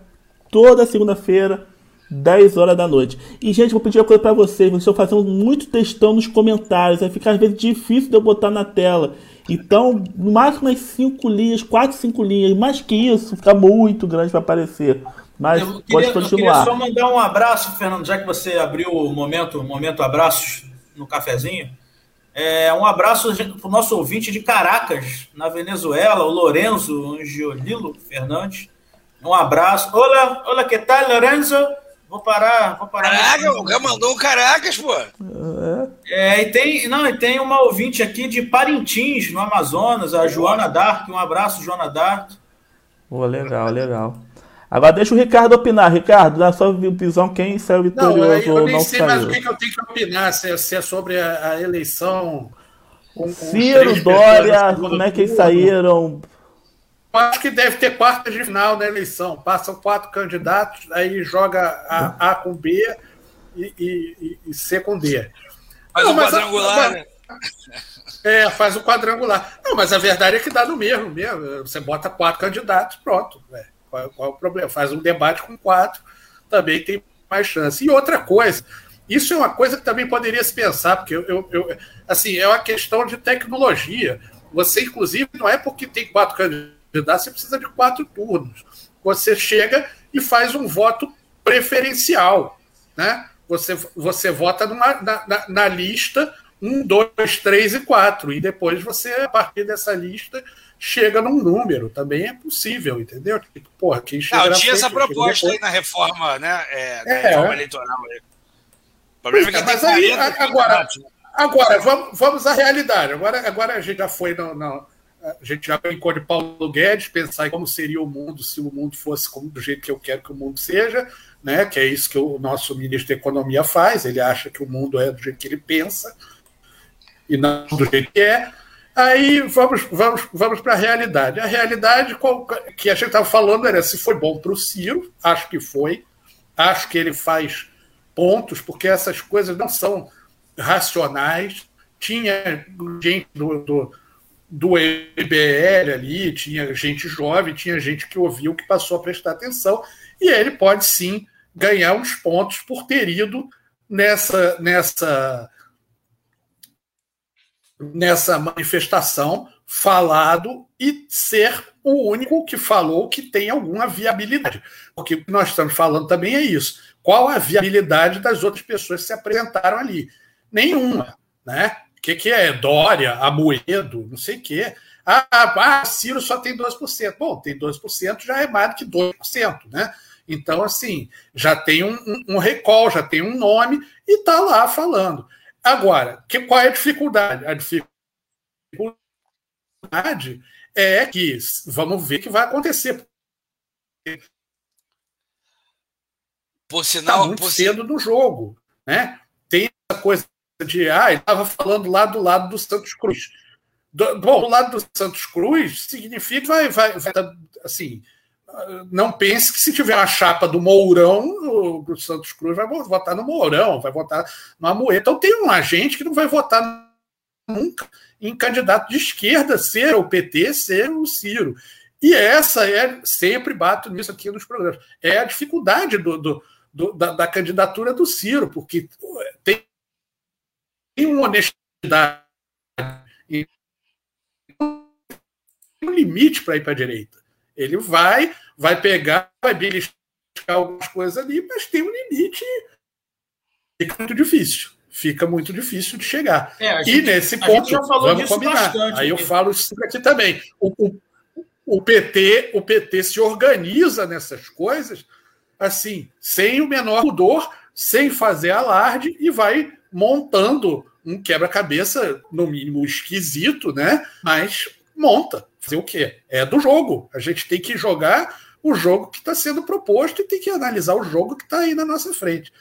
toda segunda-feira, 10 horas da noite. E, gente, vou pedir uma coisa para vocês. Vocês estão fazendo muito textão nos comentários. Vai ficar, às vezes, difícil de eu botar na tela. Então, no máximo umas 5 linhas, 4, 5 linhas. Mais que isso, fica muito grande para aparecer. Mas eu queria, pode continuar. Eu queria só mandar um abraço, Fernando, já que você abriu o momento, momento abraços no cafezinho. É, um abraço para o nosso ouvinte de Caracas, na Venezuela, o Lorenzo Angiolilo Fernandes. Um abraço. Olá, olá, que tal, Lorenzo? Vou parar, vou parar. Caraca, o cara mandou um Caracas, pô. É, e tem, não, e tem uma ouvinte aqui de Parintins, no Amazonas, a Joana Dark. Um abraço, Joana Dark. Pô, legal, legal. Agora deixa o Ricardo opinar. Ricardo, dá sua visão quem saiu vitorioso não, eu, eu nem sei saiu. mais o que, eu tenho que opinar, se é, se é sobre a, a eleição. Com, com Ciro, Dória, como é que eles saíram? Acho que deve ter quartas de final na eleição. Passam quatro candidatos, aí joga a A com B e, e, e C com D. Faz o um quadrangular, né? É, faz o um quadrangular. Não, mas a verdade é que dá no mesmo mesmo. Você bota quatro candidatos, pronto. Né? Qual, qual, é o problema? Faz um debate com quatro, também tem mais chance. E outra coisa, isso é uma coisa que também poderia se pensar, porque eu, eu, eu assim, é uma questão de tecnologia. Você, inclusive, não é porque tem quatro candidatos candidato, você precisa de quatro turnos. Você chega e faz um voto preferencial. Né? Você, você vota numa, na, na, na lista um, dois, três e quatro. E depois você, a partir dessa lista, chega num número. Também é possível, entendeu? Tipo, porra, quem chega Não, tinha essa proposta aí na reforma, né? É, na é, reforma eleitoral. O problema é que mas aí, agora, agora vamos, vamos à realidade. Agora, agora a gente já foi no, no a gente já brincou de Paulo Guedes, pensar em como seria o mundo se o mundo fosse como, do jeito que eu quero que o mundo seja, né? que é isso que o nosso ministro da Economia faz, ele acha que o mundo é do jeito que ele pensa e não do jeito que é. Aí vamos, vamos, vamos para a realidade. A realidade que a gente estava falando era se foi bom para o Ciro, acho que foi, acho que ele faz pontos, porque essas coisas não são racionais. Tinha gente do, do, do IBL ali, tinha gente jovem, tinha gente que ouviu, que passou a prestar atenção, e ele pode sim ganhar uns pontos por ter ido nessa, nessa, nessa manifestação, falado e ser o único que falou que tem alguma viabilidade. Porque o que nós estamos falando também é isso. Qual a viabilidade das outras pessoas que se apresentaram ali? Nenhuma. Né? O que, que é? Dória, Amoedo, não sei o quê. Ah, ah, Ciro só tem 12%. Bom, tem 12%, já é mais do que 2%, né? Então, assim, já tem um, um, um recall, já tem um nome e está lá falando. Agora, que, qual é a dificuldade? A dificuldade é que vamos ver o que vai acontecer. Por sinal, tá muito por cedo no jogo, né? Tem essa coisa de ah, estava falando lá do lado do Santos Cruz. Do, bom, do lado do Santos Cruz significa vai, vai, vai assim, não pense que se tiver a chapa do Mourão, o, Santos Cruz vai votar no Mourão, vai votar no Amoedo. Então tem um agente que não vai votar nunca em candidato de esquerda, ser o PT, ser o Ciro. E essa é, sempre bato nisso aqui nos programas, é a dificuldade do, do, do da, da, candidatura do Ciro, porque tem uma honestidade e um limite para ir para a direita. Ele vai, vai pegar, vai beliscar algumas coisas ali, mas tem um limite. Fica muito difícil. Fica muito difícil de chegar. É, gente, e nesse ponto, vamos combinar. Bastante, Aí eu falo isso aqui também. O, o, o, PT, o PT se organiza nessas coisas assim, sem o menor pudor, sem fazer alarde, e vai montando um quebra-cabeça, no mínimo esquisito, né? Mas monta. Fazer o quê? É do jogo. A gente tem que jogar o jogo que está sendo proposto e tem que analisar o jogo que está aí na nossa frente.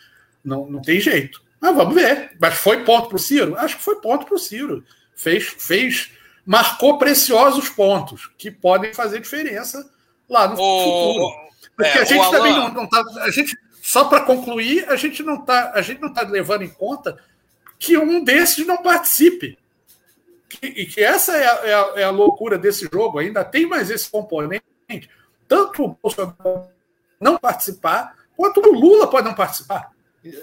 Não, não tem jeito. Mas vamos ver. Mas foi ponto para o Ciro? Acho que foi ponto para o Ciro. Fez, fez, marcou preciosos pontos que podem fazer diferença lá no o... futuro. Porque é, a gente também Alan... não, está. A gente, só para concluir, a gente não está, a gente não está levando em conta que um desses não participe e que essa é a, é, a, é a, loucura desse jogo, ainda tem mais esse componente. Tanto o Bolsonaro não participar, quanto o Lula pode não participar.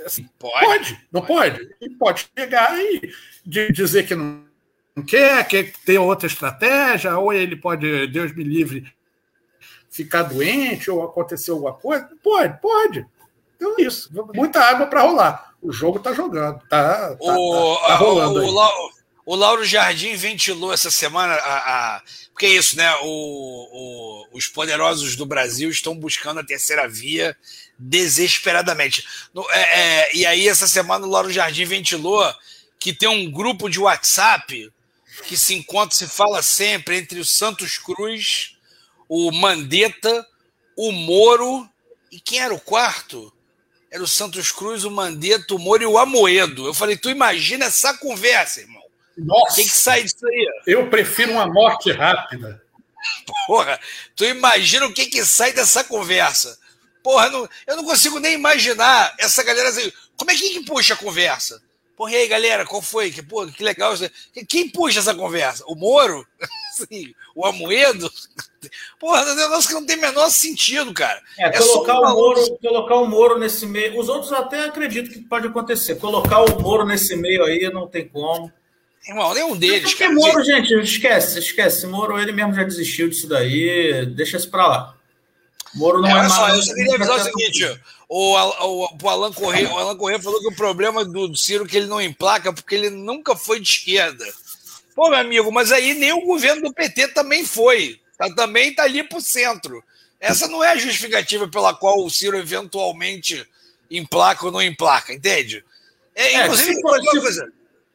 Assim, pode, pode, não pode. Ele pode chegar e dizer que não quer, quer ter outra estratégia, ou ele pode, Deus me livre, ficar doente, ou acontecer alguma coisa. Pode, pode. Então é isso. Muita água para rolar. O jogo está jogando, está tá, o, tá, tá rolando. O, o, o Lauro Jardim ventilou essa semana a, a porque é isso, né? O, os poderosos do Brasil estão buscando a terceira via desesperadamente. No, é, é, e aí, essa semana, o Lauro Jardim ventilou que tem um grupo de WhatsApp que se encontra, se fala sempre entre o Santos Cruz, o Mandetta, o Moro e quem era o quarto? Era o Santos Cruz, o Mandetta, o Moro e o Amoedo. Eu falei, tu imagina essa conversa, irmão. Nossa! O que, que sai disso aí? Eu prefiro uma morte rápida. Porra, tu imagina o que, que sai dessa conversa? Porra, não, eu não consigo nem imaginar essa galera assim. Como é que, que puxa a conversa? Porra, e aí, galera, qual foi? Que, porra, que legal. Quem puxa essa conversa? O Moro? Sim, o Amoedo? Porra, é um negócio que não tem menor sentido, cara. É, é colocar, o Moro, colocar o Moro nesse meio. Os outros até acredito que pode acontecer. Colocar o Moro nesse meio aí não tem como. Irmão, nenhum deles. Porque cara, Moro, gente, esquece, esquece. Moro, ele mesmo já desistiu disso daí, deixa isso pra lá. Moro não é, é mais. eu só queria avisar o seguinte: o, o, o, Alan Corrêa, o Alan Corrêa falou que o problema do Ciro é que ele não emplaca porque ele nunca foi de esquerda. Pô, meu amigo, mas aí nem o governo do PT também foi. Tá, também tá ali pro centro. Essa não é a justificativa pela qual o Ciro eventualmente emplaca ou não emplaca, entende? É, é inclusive, se, for, coisa.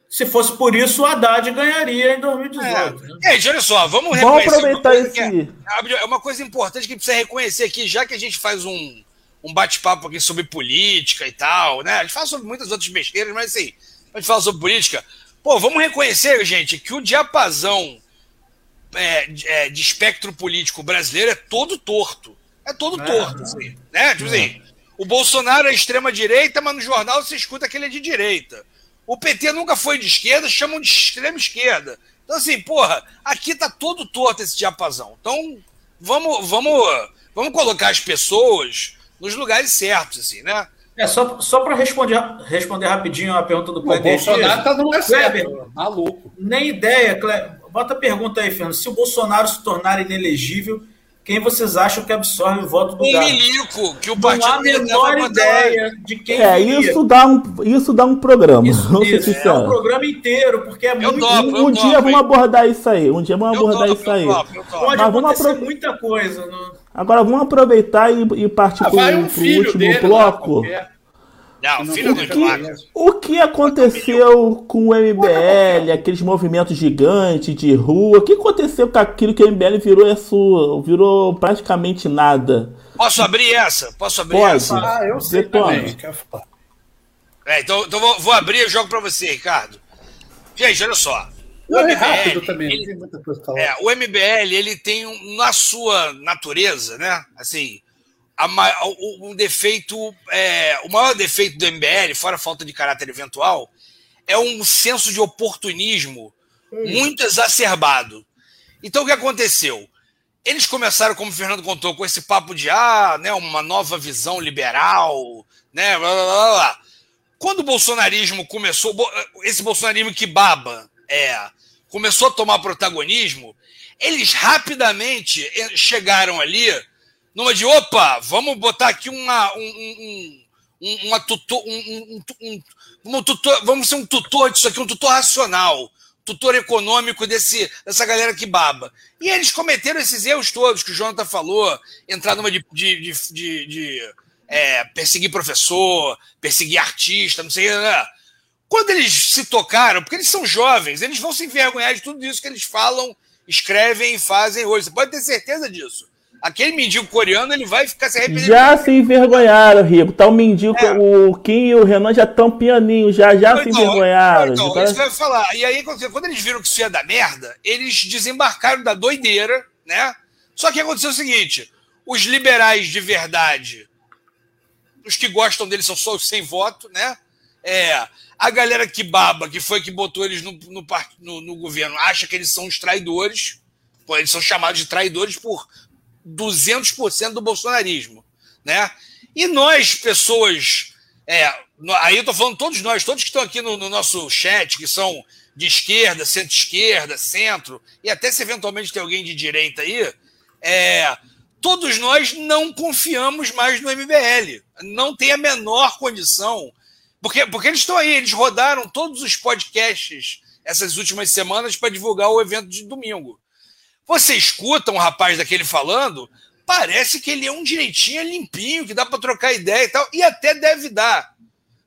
Se fosse por isso, o Haddad ganharia em 2018. É, né? Gente, olha só, vamos Vamos aproveitar esse. É, é, uma coisa importante que precisa reconhecer aqui, já que a gente faz um, um bate-papo aqui sobre política e tal, né? A gente fala sobre muitas outras besteiras, mas assim, a gente fala sobre política. Pô, vamos reconhecer, gente, que o diapasão é, é, de espectro político brasileiro é todo torto. É todo é, torto, assim, né? Tipo assim, O Bolsonaro é extrema-direita, mas no jornal você escuta que ele é de direita. O PT nunca foi de esquerda, chamam de extrema-esquerda. Então, assim, porra, aqui tá todo torto esse diapasão. Então, vamos, vamos, vamos colocar as pessoas nos lugares certos, assim, né? É, só, só para responder, responder rapidinho a pergunta do Kleber. O Bolsonaro tá no certo, maluco. Nem ideia, Kleber. Bota a pergunta aí, Fernando. Se o Bolsonaro se tornar inelegível, quem vocês acham que absorve o voto do Galo? Milico, que o partido não há menor ideia de quem É, isso dá, um, isso dá um programa. Isso, isso é um programa inteiro, porque é eu muito... Topo, um, um dia topo, vamos abordar isso aí, um dia vamos eu abordar topo, isso aí. Pode Mas vamos apro... muita coisa. No... Agora vamos aproveitar e, e partir ah, para o um último bloco. Lá, não, filho do que, o que aconteceu com o MBL, aqueles movimentos gigantes de rua? O que aconteceu com aquilo que o MBL virou isso, virou praticamente nada? Posso abrir essa? Posso abrir Pode. essa? Ah, eu sei também. É, então, então vou, vou, abrir e jogo para você, Ricardo. Gente, olha só. O MBL, é rápido também, ele, tem muita coisa É, o MBL, ele tem um, na sua natureza, né? Assim, a, o, o, defeito, é, o maior defeito do MBL, fora a falta de caráter eventual, é um senso de oportunismo muito exacerbado. Então o que aconteceu? Eles começaram, como o Fernando contou, com esse papo de ah, né, uma nova visão liberal, né, blá, blá, blá, blá. Quando o bolsonarismo começou, esse bolsonarismo que baba, é, começou a tomar protagonismo, eles rapidamente chegaram ali numa de opa, vamos botar aqui uma, um, um, uma tutor, um, um, um, tutor, vamos ser um tutor disso aqui, um tutor racional, tutor econômico desse, dessa galera que baba. E eles cometeram esses erros todos que o Jonathan falou, entrar numa de, de, de, de, é, perseguir professor, perseguir artista, não sei, né? Quando eles se tocaram, porque eles são jovens, eles vão se envergonhar de tudo isso que eles falam, escrevem e fazem hoje. Você pode ter certeza disso. Aquele mendigo coreano, ele vai ficar se arrependendo. Já se envergonharam, Rico. Tá o mendigo, é. o Kim e o Renan já estão pianinho, já, já então, se envergonharam. Então, já... isso que eu ia falar. E aí, quando eles viram que isso ia dar merda, eles desembarcaram da doideira, né? Só que aconteceu o seguinte: os liberais de verdade, os que gostam deles são só os sem voto, né? É, a galera que baba, que foi que botou eles no, no, no, no governo, acha que eles são os traidores. Eles são chamados de traidores por 200% do bolsonarismo, né? E nós, pessoas, é, aí eu tô falando todos nós, todos que estão aqui no, no nosso chat, que são de esquerda, centro-esquerda, centro, e até se eventualmente tem alguém de direita aí, é, todos nós não confiamos mais no MBL. Não tem a menor condição. Porque, porque eles estão aí, eles rodaram todos os podcasts essas últimas semanas para divulgar o evento de domingo. Você escuta um rapaz daquele falando, parece que ele é um direitinho limpinho, que dá para trocar ideia e tal, e até deve dar.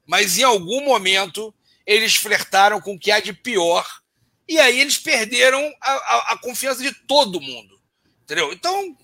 Mas em algum momento eles flertaram com o que há de pior, e aí eles perderam a, a, a confiança de todo mundo. Entendeu? Então,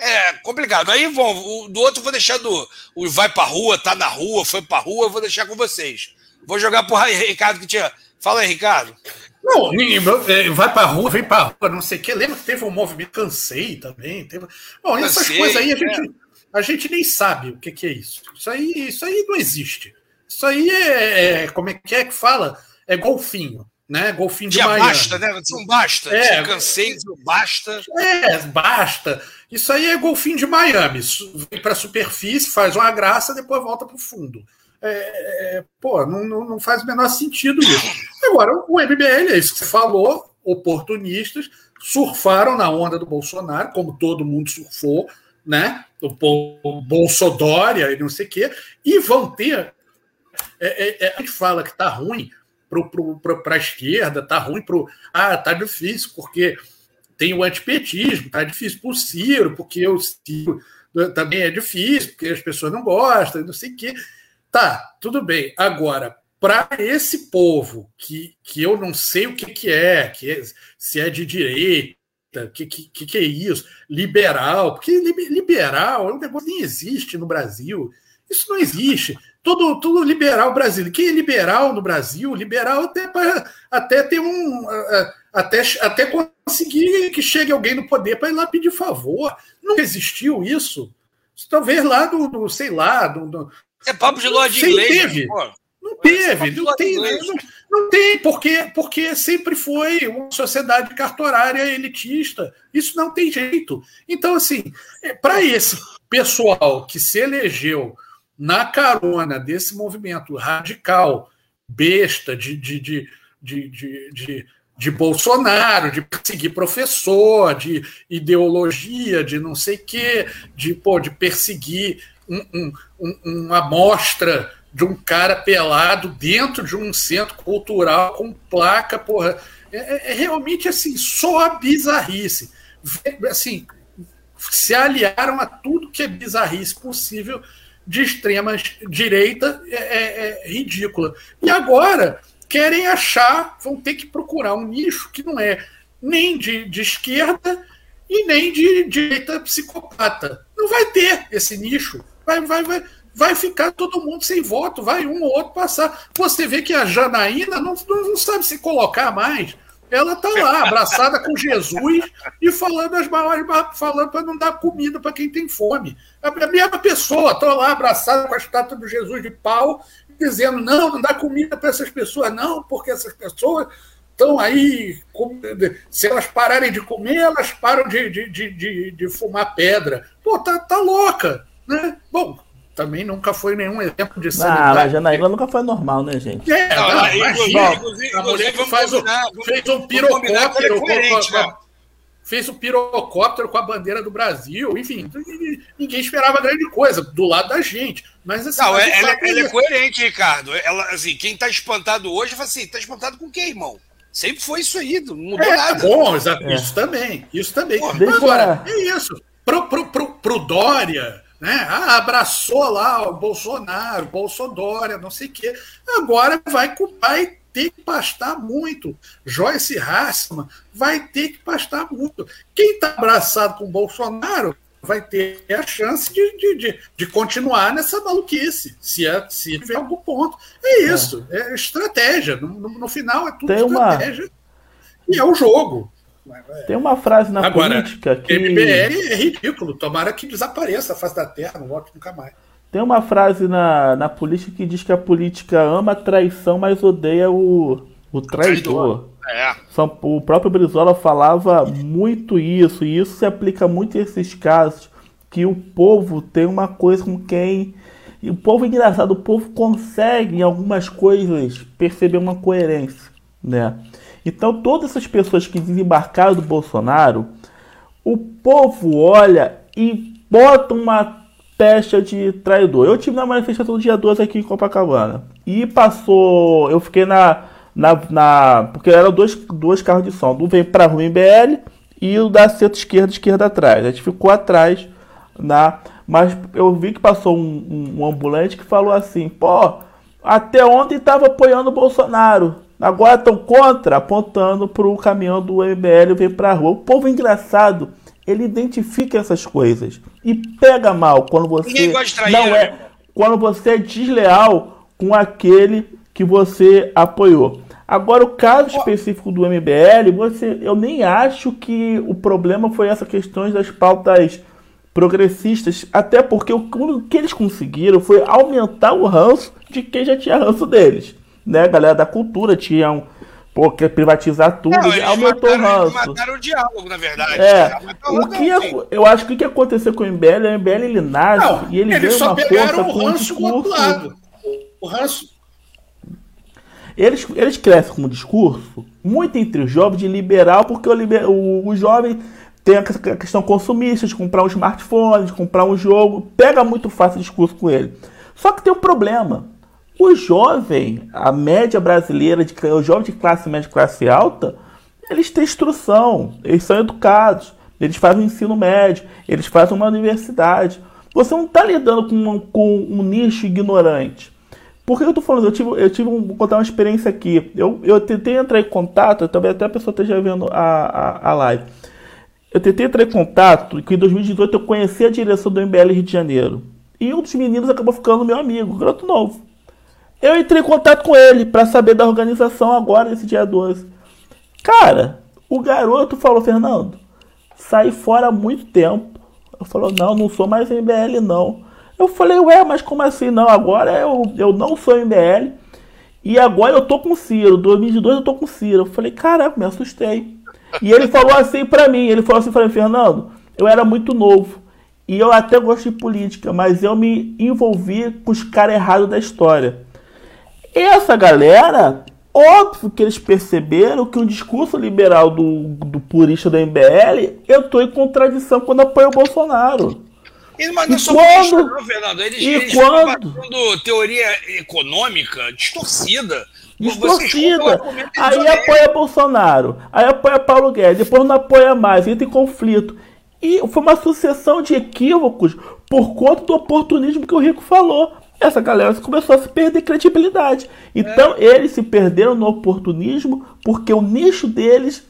é complicado. Aí, bom, do outro eu vou deixar do. O vai pra rua, tá na rua, foi pra rua, eu vou deixar com vocês. Vou jogar pro Ricardo que tinha. Fala aí, Ricardo. Não, é, vai pra rua, vem pra rua, não sei o que. Lembra que teve um movimento Cansei também? Teve... Bom, Cansei, essas coisas aí a gente, é. a gente nem sabe o que, que é isso. Isso aí, isso aí não existe. Isso aí é, é Como é que é que fala? É golfinho. Né? Golfinho de Tinha Miami. basta, né? Não basta. É, cansei, basta. É, basta. Isso aí é golfinho de Miami. Vem para a superfície, faz uma graça, depois volta para o fundo. É, é, pô, não, não, faz o menor sentido isso. Agora, o MBL, é isso que você falou, oportunistas, surfaram na onda do Bolsonaro, como todo mundo surfou, né? O Bolsodória e não sei o quê, e vão ter. É, é, é a gente fala que tá ruim para a esquerda, tá ruim para Ah, tá difícil, porque tem o antipetismo, tá difícil para o Ciro, porque o Ciro também é difícil, porque as pessoas não gostam, não sei o quê. Tá, tudo bem. Agora, para esse povo que, que eu não sei o que, que é, que é, se é de direita, o que, que, que é isso, liberal, porque liberal é um negócio que nem existe no Brasil. Isso não existe. Tudo, tudo liberal brasileiro. Quem é liberal no Brasil? Liberal até para até ter um. Até, até conseguir que chegue alguém no poder para ir lá pedir favor. Não existiu isso. Talvez lá do, do sei lá, do, do, é papo de loja de inglês. Teve. Não teve, não tem, não, não, tem, porque, porque sempre foi uma sociedade cartorária elitista. Isso não tem jeito. Então, assim, é, para esse pessoal que se elegeu na carona desse movimento radical, besta, de, de, de, de, de, de, de Bolsonaro, de perseguir professor, de ideologia, de não sei o quê, de, pô, de perseguir um, um, um, uma amostra de um cara pelado dentro de um centro cultural com placa, porra. É, é, é realmente assim, só a bizarrice. Assim, se aliaram a tudo que é bizarrice possível de extrema direita é, é, é, ridícula. E agora querem achar, vão ter que procurar um nicho que não é nem de, de esquerda e nem de direita psicopata. Não vai ter esse nicho. Vai, vai, vai, vai ficar todo mundo sem voto, vai um ou outro passar. Você vê que a Janaína não, não sabe se colocar mais. Ela está lá, abraçada com Jesus e falando as maiores falando para não dar comida para quem tem fome. A mesma pessoa, está lá abraçada com a estátua do Jesus de pau, dizendo: não, não dá comida para essas pessoas, não, porque essas pessoas estão aí, se elas pararem de comer, elas param de, de, de, de, de fumar pedra. Pô, tá, tá louca. Né? Bom, também nunca foi nenhum exemplo de sanidade. Ah, a Janaína nunca foi normal, né, gente? É, não, não, imagina, inclusive, a mulher que faz o, fez um pirocóptero com, né? Fez um pirocóptero com a bandeira do Brasil, enfim, ninguém esperava grande coisa do lado da gente. Mas assim, não, mas ela, ela é coerente, Ricardo. Ela, assim, quem está espantado hoje, fala assim, está espantado com o quê, irmão? Sempre foi isso aí, não mudou é, nada. Bom, é. isso também, isso também. Porra, Agora, é isso. Pro, pro, pro, pro Dória, né? Ah, abraçou lá o Bolsonaro, Bolsodória, não sei o quê. Agora vai, vai ter que pastar muito. Joyce Hassman vai ter que pastar muito. Quem está abraçado com o Bolsonaro vai ter a chance de, de, de, de, continuar nessa maluquice, se, é, se tiver algum ponto. É isso, é, é estratégia. No, no, no, final é tudo Tem estratégia. Uma... E é o jogo. Tem uma frase na Agora, política que. MBL é ridículo. Tomara que desapareça a face da terra, não volte nunca mais. Tem uma frase na, na política que diz que a política ama a traição, mas odeia o, o traidor. É. O próprio Brizola falava muito isso, e isso se aplica muito a esses casos, que o povo tem uma coisa com quem. E o povo é engraçado, o povo consegue em algumas coisas perceber uma coerência, né? Então, todas essas pessoas que desembarcaram do Bolsonaro, o povo olha e bota uma pecha de traidor. Eu tive na manifestação dia 12 aqui em Copacabana. E passou. Eu fiquei na. na, na porque eram dois, dois carros de som. Um vem para rua MBL e o da centro esquerda, esquerda atrás. A gente ficou atrás na. Mas eu vi que passou um, um, um ambulante que falou assim: pô, até ontem estava apoiando o Bolsonaro. Agora estão contra, apontando para o caminhão do MBL vir para a rua. O povo engraçado, ele identifica essas coisas e pega mal quando você não é, quando você é desleal com aquele que você apoiou. Agora o caso específico do MBL, você, eu nem acho que o problema foi essa questão das pautas progressistas, até porque o, o que eles conseguiram foi aumentar o ranço de quem já tinha ranço deles né, galera da cultura tinham pô, quer privatizar tudo, não, aumentou mataram, o ranço. mataram o diálogo, na verdade. É, o que eu acho que o que aconteceu com o MBL, o MBL ele nasce não, e ele ganha uma força com um discurso. O ranço eles, eles crescem com um discurso muito entre os jovens de liberal, porque o, liber, o, o jovem tem a questão consumista, de comprar um smartphone, de comprar um jogo, pega muito fácil o discurso com ele. Só que tem um problema. O jovem, a média brasileira, de, o jovem de classe média e classe alta, eles têm instrução, eles são educados, eles fazem um ensino médio, eles fazem uma universidade. Você não está lidando com um, com um nicho ignorante. Por que eu estou falando? Eu tive, eu tive um, vou contar uma experiência aqui. Eu, eu tentei entrar em contato, talvez até a pessoa esteja vendo a, a, a live. Eu tentei entrar em contato, que em 2018 eu conheci a direção do MBL Rio de Janeiro. E um dos meninos acabou ficando meu amigo, garoto novo. Eu entrei em contato com ele para saber da organização agora, nesse dia 12. Cara, o garoto falou, Fernando, saí fora há muito tempo. Eu falou, não, não sou mais MBL, não. Eu falei, ué, mas como assim não? Agora eu, eu não sou MBL. E agora eu tô com o Ciro. 2022 eu tô com o Ciro. Eu falei, caraca, me assustei. E ele falou assim pra mim, ele falou assim mim, Fernando, eu era muito novo. E eu até gosto de política, mas eu me envolvi com os caras errados da história. Essa galera, óbvio que eles perceberam que o discurso liberal do, do purista do MBL entrou em contradição quando apoia o Bolsonaro. E, mas não é só quando, não, Fernando. Eles, e eles quando, teoria econômica distorcida. Distorcida. Aí apoia Bolsonaro, aí apoia Paulo Guedes, depois não apoia mais, entra em conflito. E foi uma sucessão de equívocos por conta do oportunismo que o Rico falou. Essa galera começou a se perder credibilidade. Então é. eles se perderam no oportunismo porque o nicho deles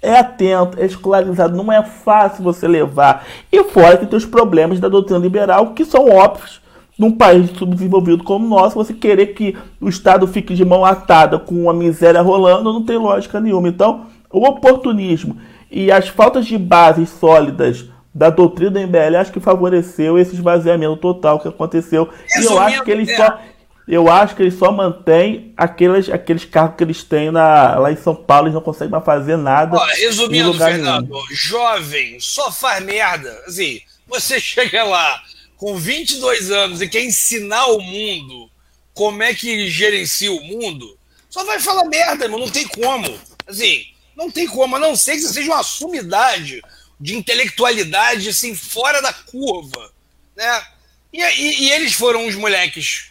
é atento, é escolarizado, não é fácil você levar. E fora que tem os problemas da doutrina liberal que são óbvios. Num país subdesenvolvido como o nosso, você querer que o Estado fique de mão atada com a miséria rolando não tem lógica nenhuma. Então, o oportunismo e as faltas de bases sólidas da doutrina do MBL acho que favoreceu esse esvaziamento total que aconteceu. E eu acho que ele é. só eu acho que ele só mantém aqueles, aqueles cargos que eles têm na, lá em São Paulo, eles não conseguem mais fazer nada. Ó, resumindo, Fernando, nenhum. jovem só faz merda. Assim, você chega lá com 22 anos e quer ensinar o mundo como é que gerencia o mundo, só vai falar merda, irmão, não tem como. Assim, não tem como, a não ser que você seja uma sumidade de intelectualidade, assim, fora da curva, né? E, e, e eles foram os moleques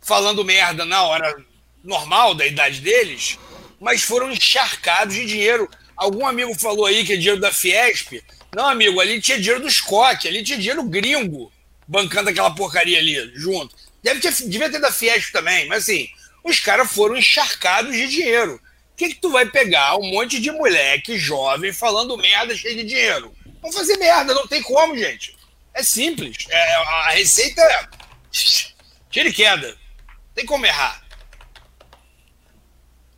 falando merda na hora normal da idade deles, mas foram encharcados de dinheiro. Algum amigo falou aí que é dinheiro da Fiesp. Não, amigo, ali tinha dinheiro do Scott, ali tinha dinheiro gringo bancando aquela porcaria ali junto. Deve ter, devia ter da Fiesp também, mas assim, os caras foram encharcados de dinheiro. O que, que tu vai pegar um monte de moleque jovem falando merda cheio de dinheiro? Vamos fazer merda, não tem como, gente. É simples. É, a receita é. Tira e queda. Tem como errar.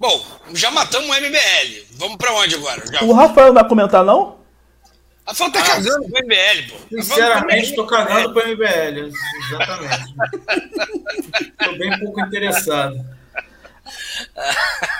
Bom, já matamos o MBL. Vamos pra onde agora? Já... O Rafael não vai comentar, não? Rafael tá ah, cagando pro MBL, pô. Sinceramente, tô cagando pro MBL. Exatamente. tô bem pouco interessado.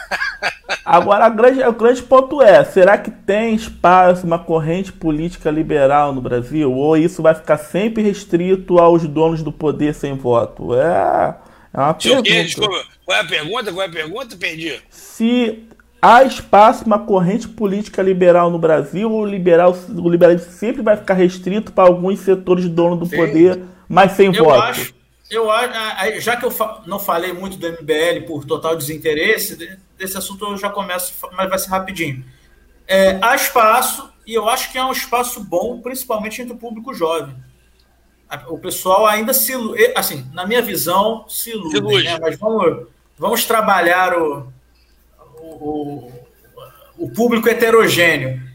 Agora, grande, o grande ponto é: será que tem espaço, uma corrente política liberal no Brasil? Ou isso vai ficar sempre restrito aos donos do poder sem voto? É, é uma pergunta. Desculpa, qual é a pergunta? Qual é a pergunta? Perdi. Se há espaço, uma corrente política liberal no Brasil, ou liberal, o liberalismo sempre vai ficar restrito para alguns setores de dono do Sim. poder, mas sem Eu voto? Acho eu já que eu não falei muito do MBL por total desinteresse, desse assunto eu já começo, mas vai ser rapidinho. É, há espaço, e eu acho que é um espaço bom, principalmente entre o público jovem. O pessoal ainda se assim, na minha visão, se ilude, né? mas vamos, vamos trabalhar o, o, o público heterogêneo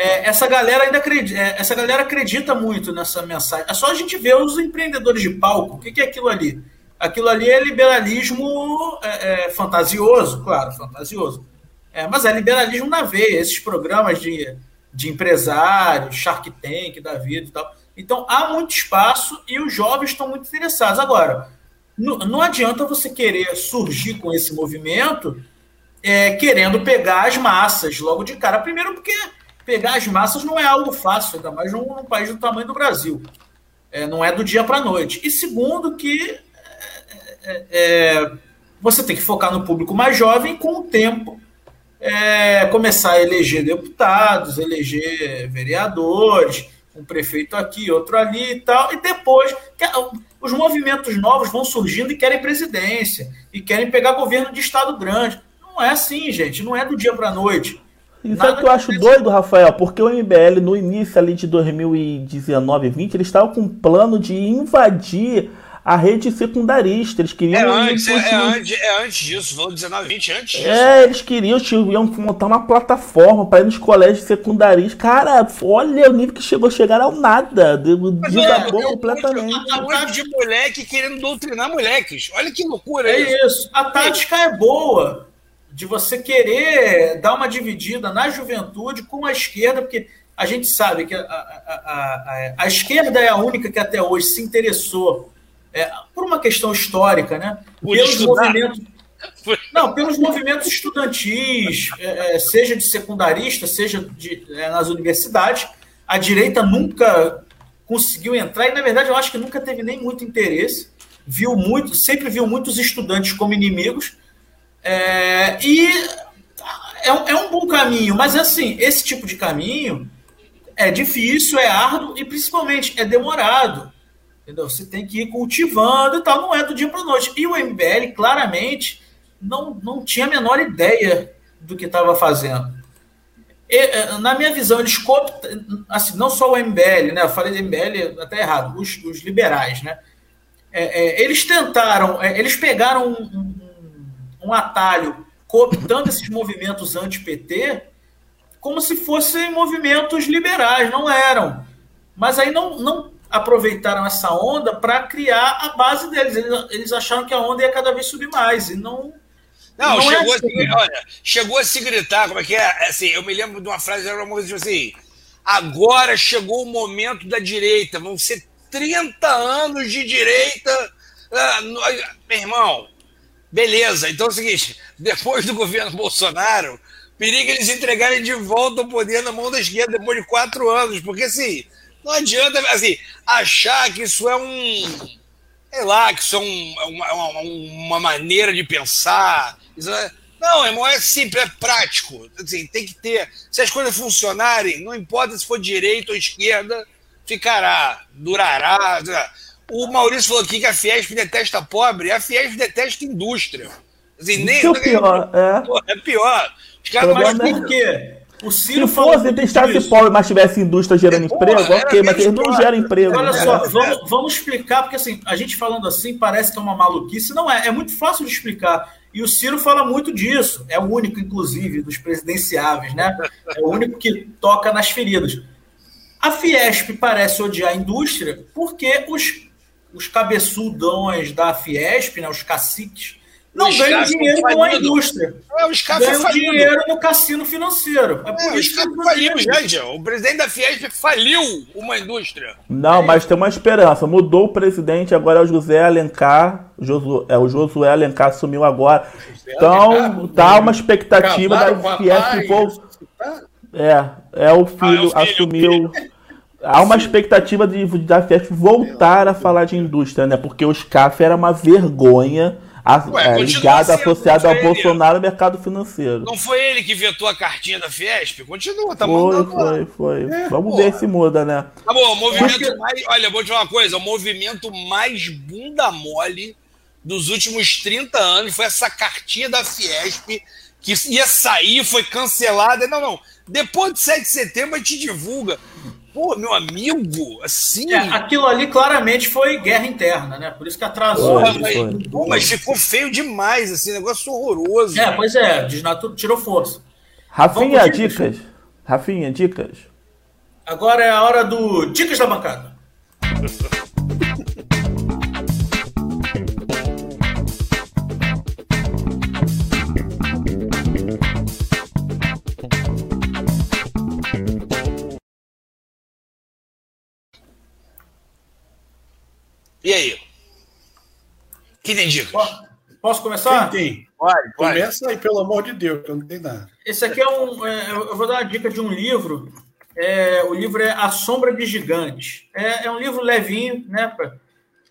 é, essa galera ainda acredita, é, essa galera acredita muito nessa mensagem. É só a gente ver os empreendedores de palco. O que, que é aquilo ali? Aquilo ali é liberalismo é, é, fantasioso, claro, fantasioso. É, mas é liberalismo na veia, esses programas de, de empresários, Shark Tank da vida e tal. Então há muito espaço e os jovens estão muito interessados. Agora, não, não adianta você querer surgir com esse movimento é, querendo pegar as massas logo de cara. Primeiro, porque pegar as massas não é algo fácil, ainda mais num, num país do tamanho do Brasil. É, não é do dia para a noite. E segundo, que é, é, você tem que focar no público mais jovem com o tempo. É, começar a eleger deputados, eleger vereadores, um prefeito aqui, outro ali e tal, e depois os movimentos novos vão surgindo e querem presidência, e querem pegar governo de estado grande. Não é assim, gente, não é do dia para a noite. E sabe o que eu acho doido, Rafael? Porque o MBL, no início ali de 2019 e 20, eles estavam com um plano de invadir a rede secundarista. Eles queriam. É antes, é, é, antes, é antes disso, falou 19, 20, antes disso. É, eles queriam, iam montar uma plataforma para ir nos colégios secundaristas. Cara, olha o nível que chegou a chegar ao nada. Desabou é, completamente. Um monte de moleque querendo doutrinar moleques. Olha que loucura é isso. isso. A tática é boa de você querer dar uma dividida na juventude com a esquerda, porque A gente sabe que a, a, a, a esquerda é a única que até hoje se interessou é, por uma questão histórica, né? Por pelos estudar. movimentos. Não, pelos movimentos estudantis, é, é, seja de secundarista, seja de, é, nas universidades, a direita nunca conseguiu entrar e, na verdade, eu acho que nunca teve nem muito interesse. Viu muito, sempre viu muitos estudantes como inimigos. É, e é, é um bom caminho, mas assim, esse tipo de caminho é difícil, é árduo e principalmente é demorado. Entendeu? Você tem que ir cultivando e tal, não é do dia para noite. E o MBL claramente não, não tinha a menor ideia do que estava fazendo. E, é, na minha visão, eles cooptam, assim, não só o MBL, né? Eu falei do MBL até errado, os, os liberais, né? É, é, eles tentaram, é, eles pegaram um, um, um atalho cooptando esses movimentos anti-PT como se fossem movimentos liberais, não eram. Mas aí não, não aproveitaram essa onda para criar a base deles. Eles, eles, acharam que a onda ia cada vez subir mais e não. Não, não é chegou, é assim. a, olha, chegou a se gritar, como é que é? Assim, eu me lembro de uma frase, era uma coisa tipo assim: agora chegou o momento da direita, vão ser 30 anos de direita. Ah, meu irmão, beleza, então é o seguinte: depois do governo Bolsonaro, periga eles entregarem de volta o poder na mão da esquerda depois de quatro anos, porque assim não adianta assim, achar que isso é um. Sei lá, que isso é um, é uma, uma, uma, maneira de pensar. É, não, irmão, é simples, é prático. Assim, tem que ter. Se as coisas funcionarem, não importa se for direita ou esquerda, ficará, durará. O Maurício falou aqui que a Fiesp detesta pobre, a Fiesp detesta indústria. Assim, nem, é pior, é. é pior. Os caras, mas por quê? O Ciro Se fosse testasse pobre, mas tivesse indústria gerando é, emprego, porra, ok, mas eles não geram emprego. Olha né? só, vamos, vamos explicar, porque assim, a gente falando assim parece que é uma maluquice. Não é, é muito fácil de explicar. E o Ciro fala muito disso. É o único, inclusive, dos presidenciáveis, né? É o único que toca nas feridas. A Fiesp parece odiar a indústria porque os, os cabeçudões da Fiesp, né, os caciques, não ganha dinheiro com a indústria. É, o ganha dinheiro no cassino financeiro. É, é o SCAF faliu, gente. O presidente da Fiesp faliu uma indústria. Não, mas tem uma esperança. Mudou o presidente, agora é o José Alencar. Josué, é, o Josué Alencar assumiu agora. José então, Alencar, tá uma expectativa da Fiesp. Vou... É, é o filho, ah, é o filho assumiu. Filho. Há uma expectativa de, da Fiesp voltar a falar de indústria, né? Porque o SCAF era uma vergonha Ué, é, ligado, associado ao Bolsonaro e mercado financeiro. Não foi ele que vetou a cartinha da Fiesp? Continua, tá foi, Foi, foi, é, Vamos porra. ver se muda, né? Tá bom, o movimento mais. Olha, vou te falar uma coisa: o movimento mais bunda mole dos últimos 30 anos foi essa cartinha da Fiesp que ia sair, foi cancelada. Não, não. Depois de 7 de setembro a gente divulga. Pô, meu amigo, assim. É, aquilo ali claramente foi guerra interna, né? Por isso que atrasou. Foi, mas, pô, mas ficou feio demais, assim, negócio horroroso. É, pois é, desnatur... tirou força. Rafinha, dicas. Rafinha, dicas. Agora é a hora do Dicas da Bancada. E aí? Quem tem dicas? Posso começar? Quem tem? Pode, pode. Começa aí, pelo amor de Deus, que eu não tenho nada. Esse aqui é um. É, eu vou dar uma dica de um livro. É, o livro é A Sombra de Gigantes. É, é um livro levinho, né?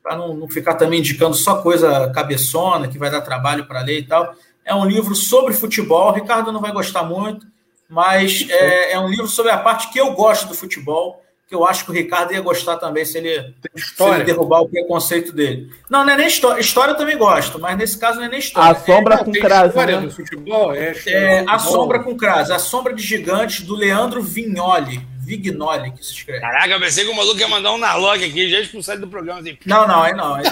Para não, não ficar também indicando só coisa cabeçona, que vai dar trabalho para ler e tal. É um livro sobre futebol. O Ricardo não vai gostar muito, mas é, é um livro sobre a parte que eu gosto do futebol que eu acho que o Ricardo ia gostar também se ele, se ele derrubar o preconceito dele. Não, não é nem história. História eu também gosto, mas nesse caso não é nem história. A sombra é, com crase. Né? Do futebol, é, é, a sombra com crase. A sombra de gigantes do Leandro Vignoli. Vignoli, que se escreve. Caraca, eu pensei que o maluco ia mandar um Narlock aqui, já expulsado do programa. Assim. Não, não, aí não. Aí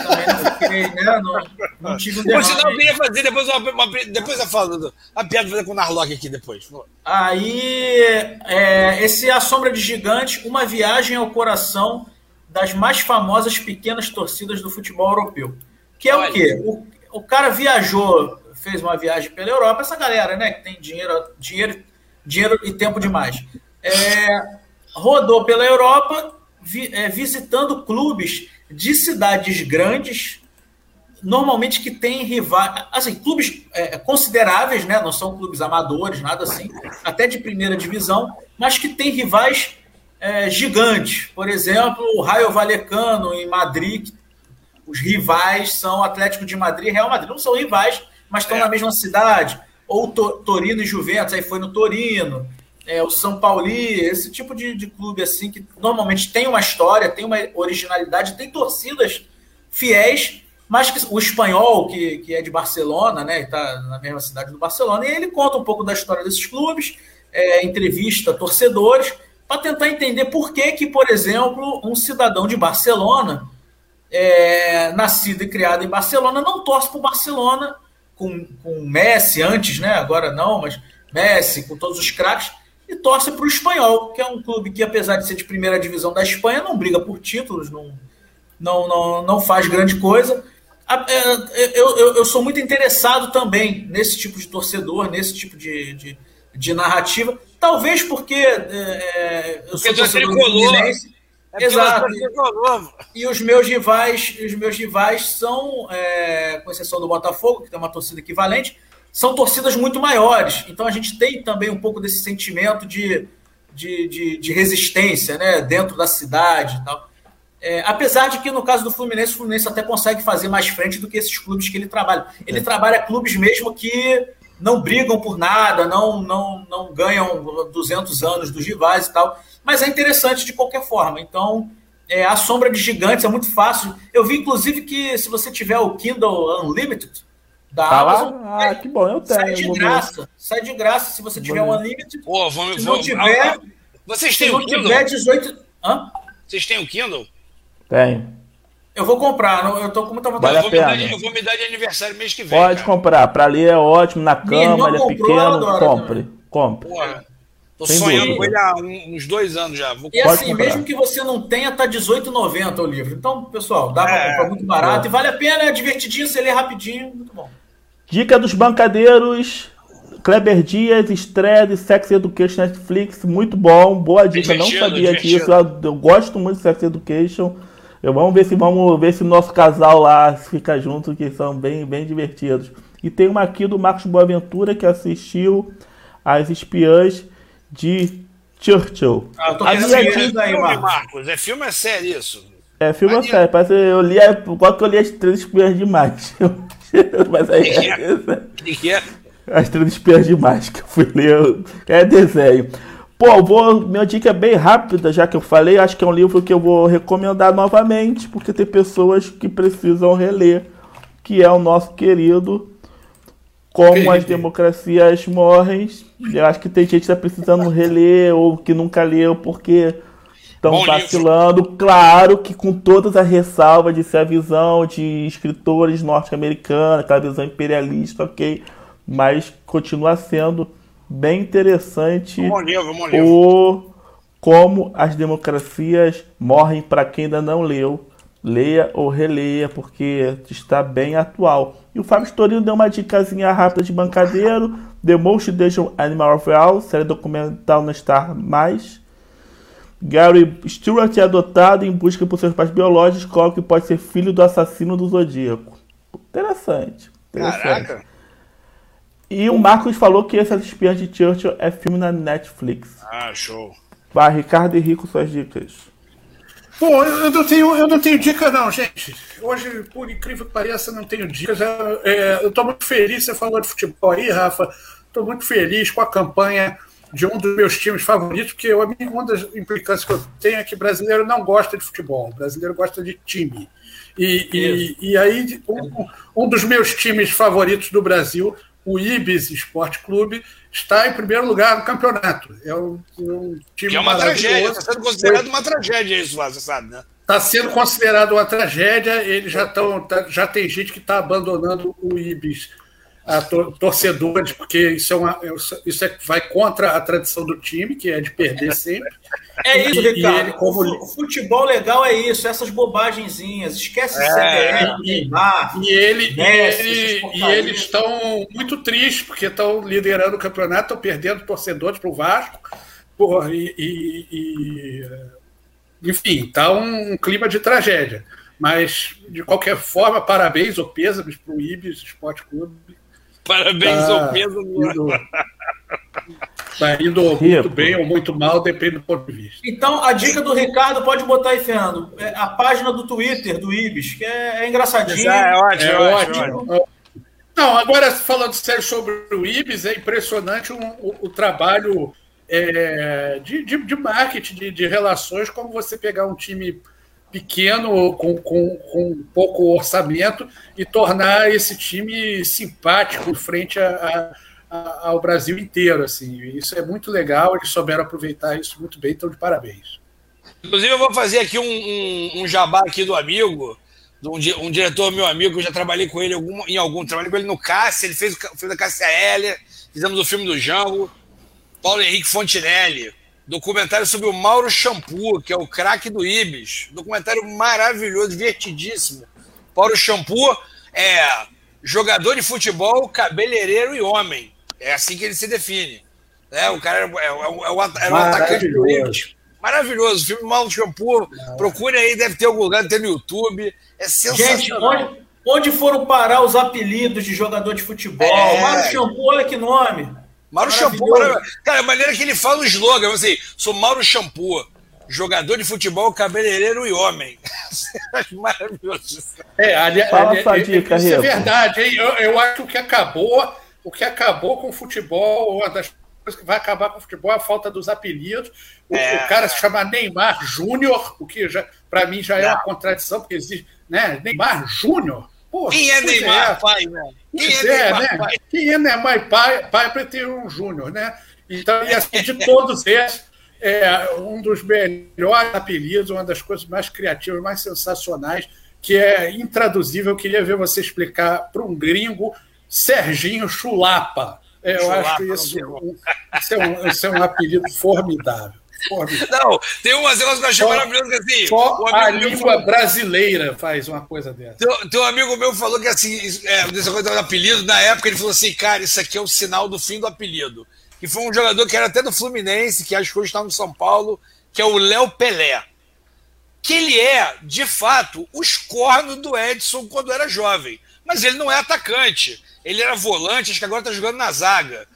também não, né, não, não tive um derrame. Senão eu queria fazer depois, uma, uma, depois eu falo a piada fazer com o Narlock aqui depois. Aí, é, esse é A Sombra de Gigante, uma viagem ao coração das mais famosas pequenas torcidas do futebol europeu. Que é Olha. o quê? O, o cara viajou, fez uma viagem pela Europa, essa galera, né, que tem dinheiro, dinheiro, dinheiro e tempo demais. É, rodou pela Europa vi, é, visitando clubes de cidades grandes, normalmente que tem rivais, assim, clubes é, consideráveis, né? Não são clubes amadores, nada assim, até de primeira divisão, mas que tem rivais é, gigantes. Por exemplo, o Raio Valecano em Madrid, os rivais são Atlético de Madrid e Real Madrid. Não são rivais, mas estão é. na mesma cidade. Ou Torino e Juventus, aí foi no Torino. É, o São Paulo, esse tipo de, de clube assim, que normalmente tem uma história, tem uma originalidade, tem torcidas fiéis, mas que, o espanhol, que, que é de Barcelona, né, está na mesma cidade do Barcelona, e ele conta um pouco da história desses clubes, é, entrevista torcedores, para tentar entender por que, que, por exemplo, um cidadão de Barcelona é, nascido e criado em Barcelona, não torce para o Barcelona, com, com Messi antes, né? Agora não, mas Messi, com todos os craques, e torce para o Espanhol, que é um clube que, apesar de ser de primeira divisão da Espanha, não briga por títulos, não, não, não, não faz grande coisa. É, eu, eu, eu sou muito interessado também nesse tipo de torcedor, nesse tipo de, de, de narrativa. Talvez porque é, é eu sou torcedor do Fluminense é Exato. E os meus rivais, os meus rivais são, é, com exceção do Botafogo, que tem uma torcida equivalente, são torcidas muito maiores. Então a gente tem também um pouco desse sentimento de, de, de, de resistência né, dentro da cidade e tal. É, apesar de que no caso do Fluminense, o Fluminense até consegue fazer mais frente do que esses clubes que ele trabalha. Ele é. trabalha clubes mesmo que não brigam por nada, não, não, não ganham 200 anos dos rivais e tal mas é interessante de qualquer forma. Então, é, a sombra de gigantes é muito fácil. Eu vi, inclusive, que se você tiver o Kindle Unlimited da tá Amazon, lá? Ah, que bom, eu tenho. Sai de graça. Sai de graça se você tiver um Unlimited. Pô, vamos, se não tiver. Ah, vocês têm o Kindle? tiver 18. Hã? Vocês têm o Kindle? Tem. Eu vou comprar, eu tô com muita vontade. Vale eu, vou dar, eu vou me dar de aniversário mês que vem. Pode cara. comprar, pra ler é ótimo, na cama, ele é pequeno, compre. Né? Compre. Porra. Tô Sem sonhando dúvida. com ele há uns dois anos já. Vou... E assim, comprar. mesmo que você não tenha, tá R$18,90 o livro. Então, pessoal, dá é, para comprar muito barato é. e vale a pena, é divertidinho, você lê rapidinho, muito bom. Dica dos bancadeiros. Kleber Dias, estreia de Sex Education Netflix, muito bom, boa dica, não sabia disso, eu, eu, gosto muito de Sex Education. Eu, vamos ver se vamos ver se o nosso casal lá fica junto, que são bem, bem divertidos. E tem uma aqui do Marcos Boaventura que assistiu As Espiãs de Churchill. Ah, eu tô minha dica... aí, Marcos. Marcos. É filme é série isso? É filme é série. Parece eu li, qual que eu li as três espiãs demais. Mas aí que é? que é? As três espiãs demais que eu fui ler. É desenho. Pô, vou, minha dica é bem rápida, já que eu falei. Acho que é um livro que eu vou recomendar novamente, porque tem pessoas que precisam reler, que é o nosso querido como as democracias morrem. Eu acho que tem gente que está precisando reler ou que nunca leu porque estão vacilando. Livro. Claro que com todas as ressalvas de ser a visão de escritores norte-americanos, aquela visão imperialista, ok. Mas continua sendo bem interessante bom livro, bom livro. o como as democracias morrem para quem ainda não leu. Leia ou releia, porque está bem atual. E o Fábio Storino deu uma dicasinha rápida de bancadeiro. The Most Dangerous Animal of All, série documental na Star+. Gary Stewart é adotado em busca por seus pais biológicos, qual que pode ser filho do assassino do Zodíaco. Interessante. interessante. Caraca. E o Marcos falou que esse Espiãs de Churchill é filme na Netflix. Ah, show. Vai, Ricardo e Rico, suas dicas. Bom, eu não tenho, eu não tenho dica não, gente. Hoje, por incrível que pareça, não tenho dicas. É, eu estou muito feliz, você falou de futebol aí, Rafa. Estou muito feliz com a campanha de um dos meus times favoritos, porque eu, uma das implicâncias que eu tenho é que brasileiro não gosta de futebol, brasileiro gosta de time. E, e, e aí, um, um dos meus times favoritos do Brasil o Ibis Esporte Clube está em primeiro lugar no campeonato. É um, um time que é uma tragédia, está sendo considerado uma tragédia isso, você sabe, né? Está sendo considerado uma tragédia. Eles já estão, tá, já tem gente que está abandonando o Ibis a torcedores, porque isso, é uma, isso é, vai contra a tradição do time, que é de perder sempre. É isso, e, Ricardo. E como... O futebol legal é isso, essas bobagenzinhas. Esquece é, CBF, Neymar. E, ele, Messi, e, ele, e eles estão muito tristes, porque estão liderando o campeonato, estão perdendo torcedores para o Vasco, porra, e, e, e, enfim, tá um clima de tragédia. Mas, de qualquer forma, parabéns ou pêsames para o Ibis Esporte Clube. Parabéns tá ou pêsames. Está indo muito bem ou muito mal, depende do ponto de vista. Então, a dica do Ricardo, pode botar aí, Fernando, é a página do Twitter do Ibis, que é, é engraçadinho. É, ótimo, é ótimo. ótimo. Não, agora falando sério sobre o Ibis, é impressionante um, o, o, trabalho é, de, de, de, marketing, de, de, relações, como você pegar um time pequeno, com, com, com pouco orçamento, e tornar esse time simpático frente a, a, ao Brasil inteiro. Assim. Isso é muito legal, eles souberam aproveitar isso muito bem, então de parabéns. Inclusive, eu vou fazer aqui um, um, um jabá aqui do amigo um, um diretor meu amigo, eu já trabalhei com ele algum, em algum, trabalhei com ele no Cássia, ele fez o filme da Cássia Hélia, fizemos o filme do Jango, Paulo Henrique Fontinelli, documentário sobre o Mauro Shampoo, que é o craque do Ibis, documentário maravilhoso, divertidíssimo. Paulo Shampoo é jogador de futebol, cabeleireiro e homem, é assim que ele se define. É, o cara é, é, é, é o atacante do Ibis. Maravilhoso, filme Mal Shampoo. Procure aí, deve ter algum lugar, tem no YouTube. É sensacional. Gente, onde, onde foram parar os apelidos de jogador de futebol? É... Mauro Shampoo, olha que nome. Mauro Shampoo, cara, a maneira que ele fala o slogan, assim, sou Mauro Shampoo, jogador de futebol, cabeleireiro e homem. Maravilhoso. É, ali, Fala ali, ali, dica, isso é verdade, hein? Eu, eu acho que o que acabou, o que acabou com o futebol, uma das coisas que vai acabar com o futebol é a falta dos apelidos. O, é... o cara se chama Neymar Júnior, o que para mim já é Não. uma contradição, porque existe né? Neymar Júnior. Quem é Neymar é. pai, né? Quem é, é Neymar né? Quem é Neymar pai, pai para ter um Júnior, né? Então, e assim, de todos esses, é um dos melhores apelidos, uma das coisas mais criativas, mais sensacionais, que é intraduzível. Eu queria ver você explicar para um gringo Serginho Chulapa. É, eu Chulapa, acho que isso, isso, é um, isso é um apelido formidável. Não, tem umas negócios que eu achei só, maravilhoso que assim. Só a língua falou, brasileira faz uma coisa dessa. Tem, um amigo meu falou que assim, é, dessa coisa do apelido, na época ele falou assim, cara, isso aqui é o sinal do fim do apelido. Que foi um jogador que era até do Fluminense, que acho que hoje está no São Paulo, que é o Léo Pelé. Que ele é, de fato, o escorno do Edson quando era jovem. Mas ele não é atacante. Ele era volante, acho que agora está jogando na zaga.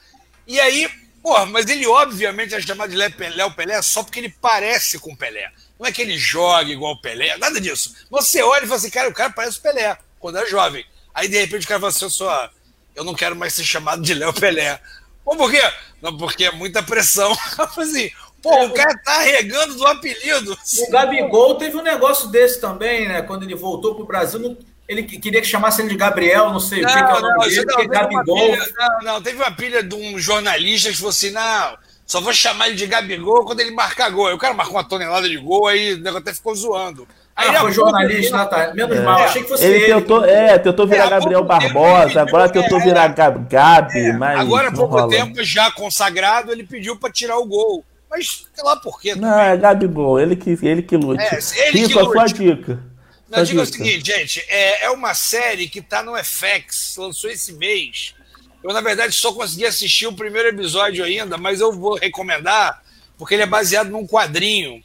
E aí, Porra, mas ele obviamente é chamado de Léo Pelé só porque ele parece com Pelé. Não é que ele joga igual o Pelé, nada disso. Você olha e fala assim, cara, o cara parece o Pelé, quando é jovem. Aí de repente o cara fala assim, só, eu não quero mais ser chamado de Léo Pelé. Por quê? Não, porque é muita pressão. assim, pô, o cara tá regando do apelido. O Gabigol teve um negócio desse também, né? Quando ele voltou pro Brasil, ele queria que chamasse ele de Gabriel, não sei não, o que, que é o nome não, dele, não, que é Gabigol. Pilha, não, não, teve uma pilha de um jornalista que falou assim: não, só vou chamar ele de Gabigol quando ele marcar gol. Aí o cara marcou uma tonelada de gol, aí o negócio até ficou zoando. Aí ah, foi jornalista, né, tá? Menos é. mal, achei que fosse ele. Ele tentou, é, tentou virar é, Gabriel Barbosa, tempo, agora tentou é, virar Gabi, é, mas. Agora, há pouco rola. tempo, já consagrado, ele pediu para tirar o gol. Mas sei lá por quê. Não, é Gabigol, ele que, ele que lute. É, ele Rico, que lute. a sua dica. Não, diga o seguinte, gente, é, é uma série que tá no FX, lançou esse mês. Eu, na verdade, só consegui assistir o primeiro episódio ainda, mas eu vou recomendar, porque ele é baseado num quadrinho.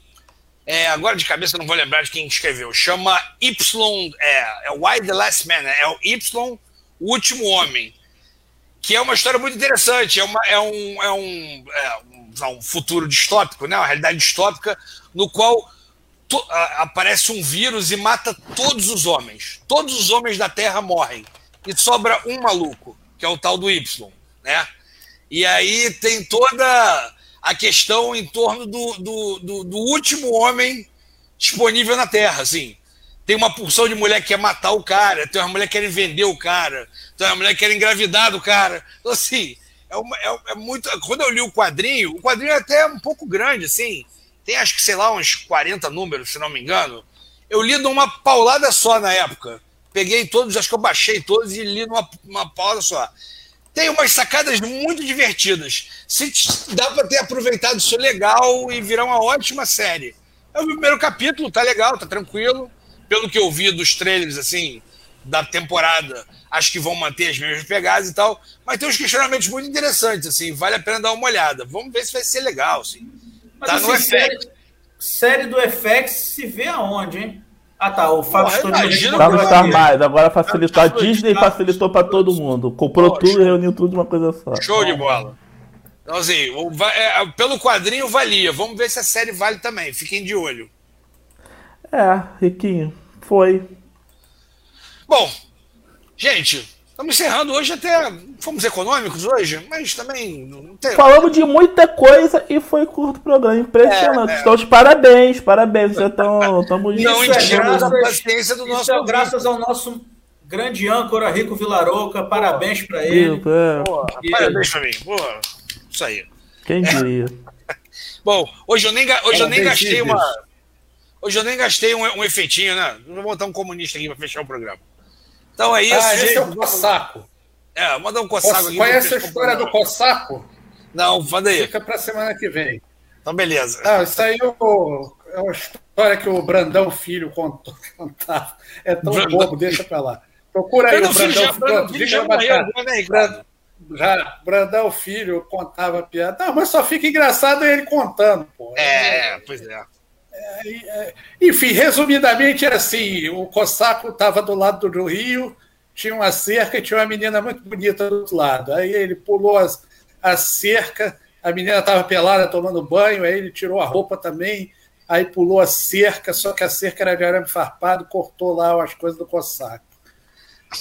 É, agora de cabeça não vou lembrar de quem escreveu. Chama Y. É, é Why the Last Man, né? é o Y, o último homem. Que é uma história muito interessante. É, uma, é, um, é, um, é um, um futuro distópico, né? uma realidade distópica, no qual to, a, aparece um vírus e mata todos os homens. Todos os homens da Terra morrem. E sobra um maluco, que é o tal do Y. Né? E aí tem toda a questão em torno do, do, do, do último homem disponível na Terra. Assim. Tem uma porção de mulher que quer matar o cara, tem uma mulher que quer vender o cara, tem uma mulher que quer engravidar do cara. Então, assim, é, uma, é, é muito. Quando eu li o quadrinho, o quadrinho é até um pouco grande, assim tem acho que, sei lá, uns 40 números, se não me engano. Eu li numa paulada só na época. Peguei todos, acho que eu baixei todos e li numa uma paulada só. Tem umas sacadas muito divertidas. Se dá para ter aproveitado isso legal e virar uma ótima série. É o primeiro capítulo, tá legal, tá tranquilo. Pelo que eu vi dos trailers, assim, da temporada, acho que vão manter as mesmas pegadas e tal. Mas tem uns questionamentos muito interessantes, assim, vale a pena dar uma olhada. Vamos ver se vai ser legal, assim. Mas, tá assim, no série, série do FX se vê aonde, hein? Ah tá, o Fábio Torino. Tá no Star Mais, agora facilitou. A Disney facilitou para todo mundo. Comprou tudo e reuniu tudo de uma coisa só. Show de bola. Então, assim, é, pelo quadrinho valia. Vamos ver se a série vale também. Fiquem de olho. É, Riquinho, foi. Bom, gente, Estamos encerrando hoje até. Fomos econômicos hoje, mas também. Não tem... Falamos de muita coisa e foi curto o programa. Impressionante. É, é. Então, parabéns, parabéns. Já estão. Estamos Não enchemos a paciência do nosso. É graças ao nosso grande âncora Rico Vilaroca. Parabéns para ele. É. e... Parabéns para mim. Boa. Isso aí. Quem diria? Bom, hoje eu nem, hoje eu nem gastei uma. Hoje eu nem gastei um, um efeitinho, né? Vou botar um comunista aqui para fechar o programa. Então é isso. Ah, esse é o Cossaco. É, manda um Cossaco aqui. Conhece a história do Cossaco? Não, manda aí. Fica para semana que vem. Então, beleza. Ah, isso aí é, é uma história que o Brandão Filho contou, contava. É tão Brandão. bobo, deixa para lá. Procura aí Brandão o Brandão Filho. Já, Brandão Filho já morreu, né, Brandão, já, Brandão Filho contava piada. Não, mas só fica engraçado ele contando, pô. É, pois é. É, enfim, resumidamente era assim: o Cossaco estava do lado do rio, tinha uma cerca e tinha uma menina muito bonita do outro lado. Aí ele pulou as, a cerca, a menina estava pelada tomando banho, aí ele tirou a roupa também, aí pulou a cerca, só que a cerca era de arame farpado, cortou lá as coisas do Cossaco.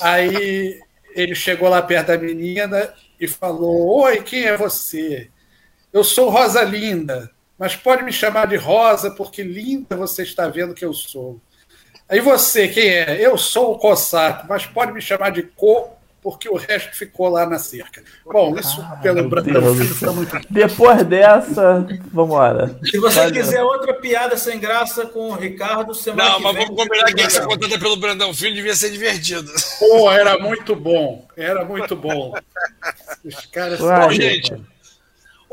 Aí ele chegou lá perto da menina e falou: Oi, quem é você? Eu sou Rosa Linda mas pode me chamar de Rosa, porque linda você está vendo que eu sou. Aí você, quem é? Eu sou o Cossaco, mas pode me chamar de Co, porque o resto ficou lá na cerca. Bom, isso ah, pelo Brandão está muito. Depois dessa, vamos embora. Se você Valeu. quiser outra piada sem graça com o Ricardo, semana Não, mas vem, vamos combinar que essa contada pelo Brandão Filho devia ser divertido. Pô, era muito bom. Era muito bom. Os caras. Bom, gente.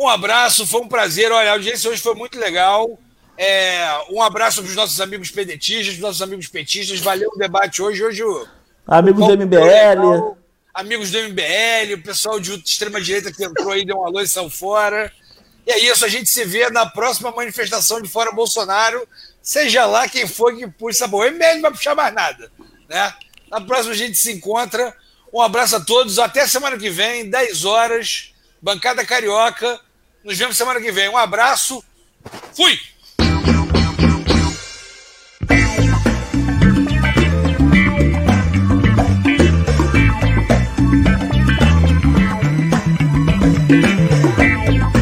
Um abraço, foi um prazer. Olha, a audiência hoje foi muito legal. É, um abraço para os nossos amigos pedetistas, nossos amigos petistas. Valeu o debate hoje. Hoje o. Amigos do MBL. amigos do MBL, o pessoal de extrema-direita que entrou aí, deu um alô e saiu fora. E é isso, a gente se vê na próxima manifestação de Fora Bolsonaro, seja lá quem for que puxe essa boa. O MBL não vai puxar mais nada. Né? Na próxima a gente se encontra. Um abraço a todos, até semana que vem, 10 horas. Bancada Carioca. Nos vemos semana que vem. Um abraço. Fui! thank